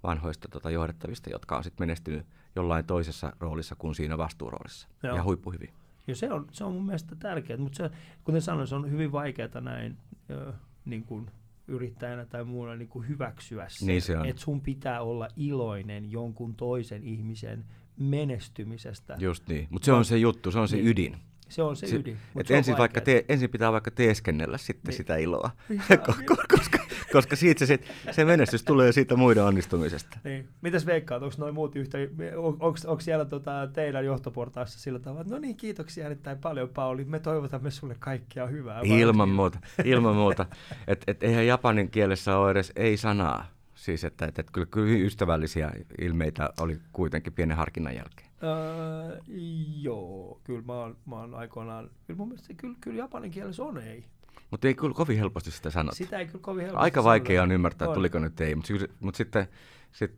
vanhoista tota, johdettavista, jotka on sitten menestynyt jollain toisessa roolissa kuin siinä vastuuroolissa. Joo. Ja huippuhyvin. Ja se on, se on mun mielestä tärkeää, mutta se, kuten sanoin, se on hyvin vaikeaa näin ö, niin kuin yrittäjänä tai muulla niin kuin hyväksyä se, Niin se että sun pitää olla iloinen jonkun toisen ihmisen menestymisestä. Just niin. Mutta se on se juttu, se on se Niin. ydin. Se on se, ydin. mut Et se on ensin, vaikka te, ensin pitää vaikka teeskennellä sitten Niin. sitä iloa, koska, koska, koska siitä se, sit- se menestys tulee siitä muiden onnistumisesta. Niin. Mitäs veikkaat, onko noin muut yhtä, onko siellä tota teidän johtoportaassa sillä tavalla, että no niin, kiitoksia erittäin paljon Pauli, me toivotamme sulle kaikkea hyvää. Ilman muuta, ilman muuta. Et, et eihän japanin kielessä ole edes ei-sanaa. Siis että et, et kyllä, kyllä hyvin ystävällisiä ilmeitä oli kuitenkin pienen harkinnan jälkeen. Öö, joo, kyllä mä oon, mä oon aikoinaan, kyllä mun mielestä kyllä, kyllä japanin kielessä on ei. Mutta ei kyllä kovin helposti sitä sanota. Sitä ei kyllä kovin helposti Aika vaikea on ymmärtää, On. tuliko nyt ei, mutta mut sitten sit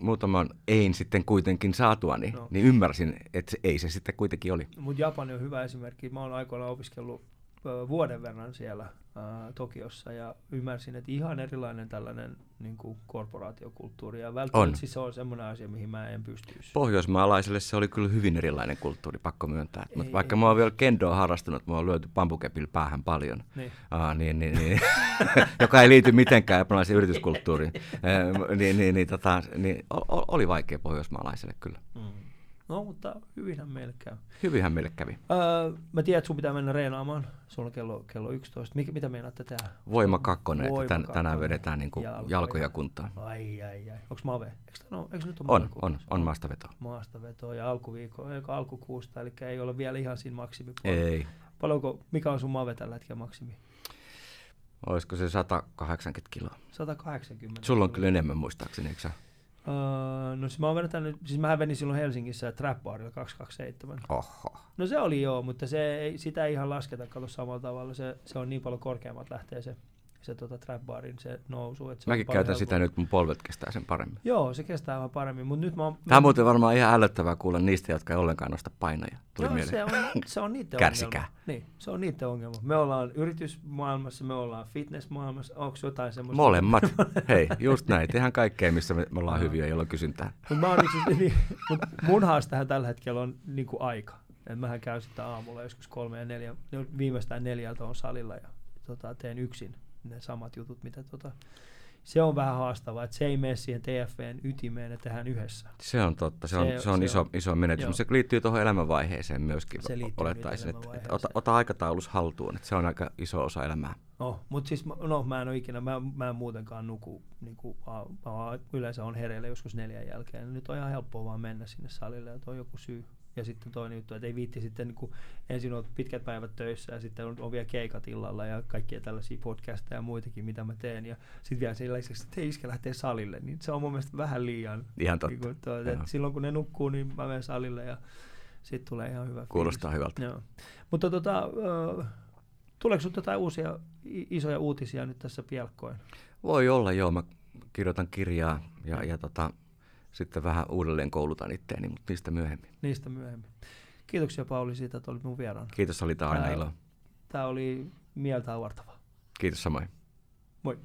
muutaman ein sitten kuitenkin saatuani, No. niin ymmärsin, että ei se sitten kuitenkin oli. Mutta Japani on hyvä esimerkki. Mä oon aikoinaan opiskellut ö, vuoden verran siellä ää, Tokiossa ja ymmärsin, että ihan erilainen tällainen niin kuin korporaatiokulttuuri. Ja välttämättä On. siis se on semmoinen asia, mihin mä en pystyisi. Pohjoismaalaiselle se oli kyllä hyvin erilainen kulttuuri, pakko myöntää. Ei, Mut vaikka ei. mä oon vielä kendoa harrastanut, mä oon lyöty pampukepillä päähän paljon. Niin. Aa, niin, niin, niin, joka ei liity mitenkään japanilaiseen yrityskulttuuriin. Niin, niin, niin, tota, niin, oli vaikea pohjoismaalaiselle kyllä. Mm. No, mutta hyvinhän meille käy. Hyvinhän meille kävi. Öö, mä tiedän, että sun pitää mennä reenaamaan. Sulla on kello, kello 11. Mikä, mitä meinaatte tehdä? Voima kakkonen, Voima että tän, tänään vedetään niin Jalkoja. jalkoja kuntoon. Ai, ai, ai. Onks Mave? Eikö, no, eikö nyt ole On, on, kunnossa? on maastaveto. maastavetoa ja alkuviikko, eikä alkukuusta, eli ei ole vielä ihan siinä maksimipuolella. Ei. Paljonko, mikä on sun Mave tällä hetkellä maksimi? Olisiko se 180 kiloa? 180. Sulla on kyllä enemmän muistaakseni, eikö sä? Öö, no siis mä oon vetänyt, siis mä venin silloin Helsingissä Trap Barilla 227. Oho. No se oli joo, mutta se ei, sitä ei ihan lasketa, kato samalla tavalla. Se, se on niin paljon korkeammat lähtee se, se tota Trap Barin se nousu. Että se Mäkin käytän sitä nyt, mun polvet kestää sen paremmin. Joo, se kestää vähän paremmin, mutta nyt mä oon... Tämä on muuten varmaan ihan ällöttävää kuulla niistä, jotka ei ollenkaan nosta painoja. Tuli Joo, mieleen. se on, se on niiden Kärsikää. ongelma. Niin, se on niiden ongelma. Me ollaan yritysmaailmassa, me ollaan fitnessmaailmassa. Onko jotain semmoista? Molemmat. Hei, just näin. Tehdään kaikkea, missä me, me ollaan hyviä, jolla on kysyntää. Mut mä oon niin, niin, mut mun haastehan tällä hetkellä on niin kuin aika. Et mähän käyn sitten aamulla joskus kolme ja neljä, no viimeistään neljältä on salilla ja tota, teen yksin ne samat jutut, mitä tota, se on vähän haastavaa, että se ei mene siihen TFVn ytimeen, että tehdään yhdessä. Se on totta, se on, Se- se on se iso, on. iso menetys, Joo. mutta se liittyy tuohon elämänvaiheeseen myöskin, Se liittyy olettaisin. Että, että ota, ota aikataulus haltuun, että se on aika iso osa elämää. No, mutta siis no, mä en ole ikinä, mä, mä en muutenkaan nuku, niin kuin, mä, mä yleensä on hereillä joskus neljän jälkeen. Nyt on ihan helppoa vaan mennä sinne salille, että on joku syy. Ja sitten toinen juttu, että ei viitti sitten niin kuin, ensin on pitkät päivät töissä ja sitten on, on vielä keikat illalla ja kaikkia tällaisia podcasteja ja muitakin, mitä mä teen. Ja sitten vielä sillä lisäksi, että ei iske lähtee salille, niin se on mun mielestä vähän liian. Ihan totta. Niin kuin, tuo, Joo. että silloin kun ne nukkuu, niin mä menen salille ja sitten tulee ihan hyvä Kuulostaa fiilis. hyvältä. Joo. Mutta tota, tuleeko sinulle jotain uusia isoja uutisia nyt tässä pialkkoin? Voi olla, joo. Mä kirjoitan kirjaa ja, ja tota, sitten vähän uudelleen koulutan itteeni, mutta niistä myöhemmin. Niistä myöhemmin. Kiitoksia Pauli siitä, että olit mun vieraana. Kiitos, oli tää aina ilo. Tämä oli mieltä avartavaa. Kiitos samoin. Moi.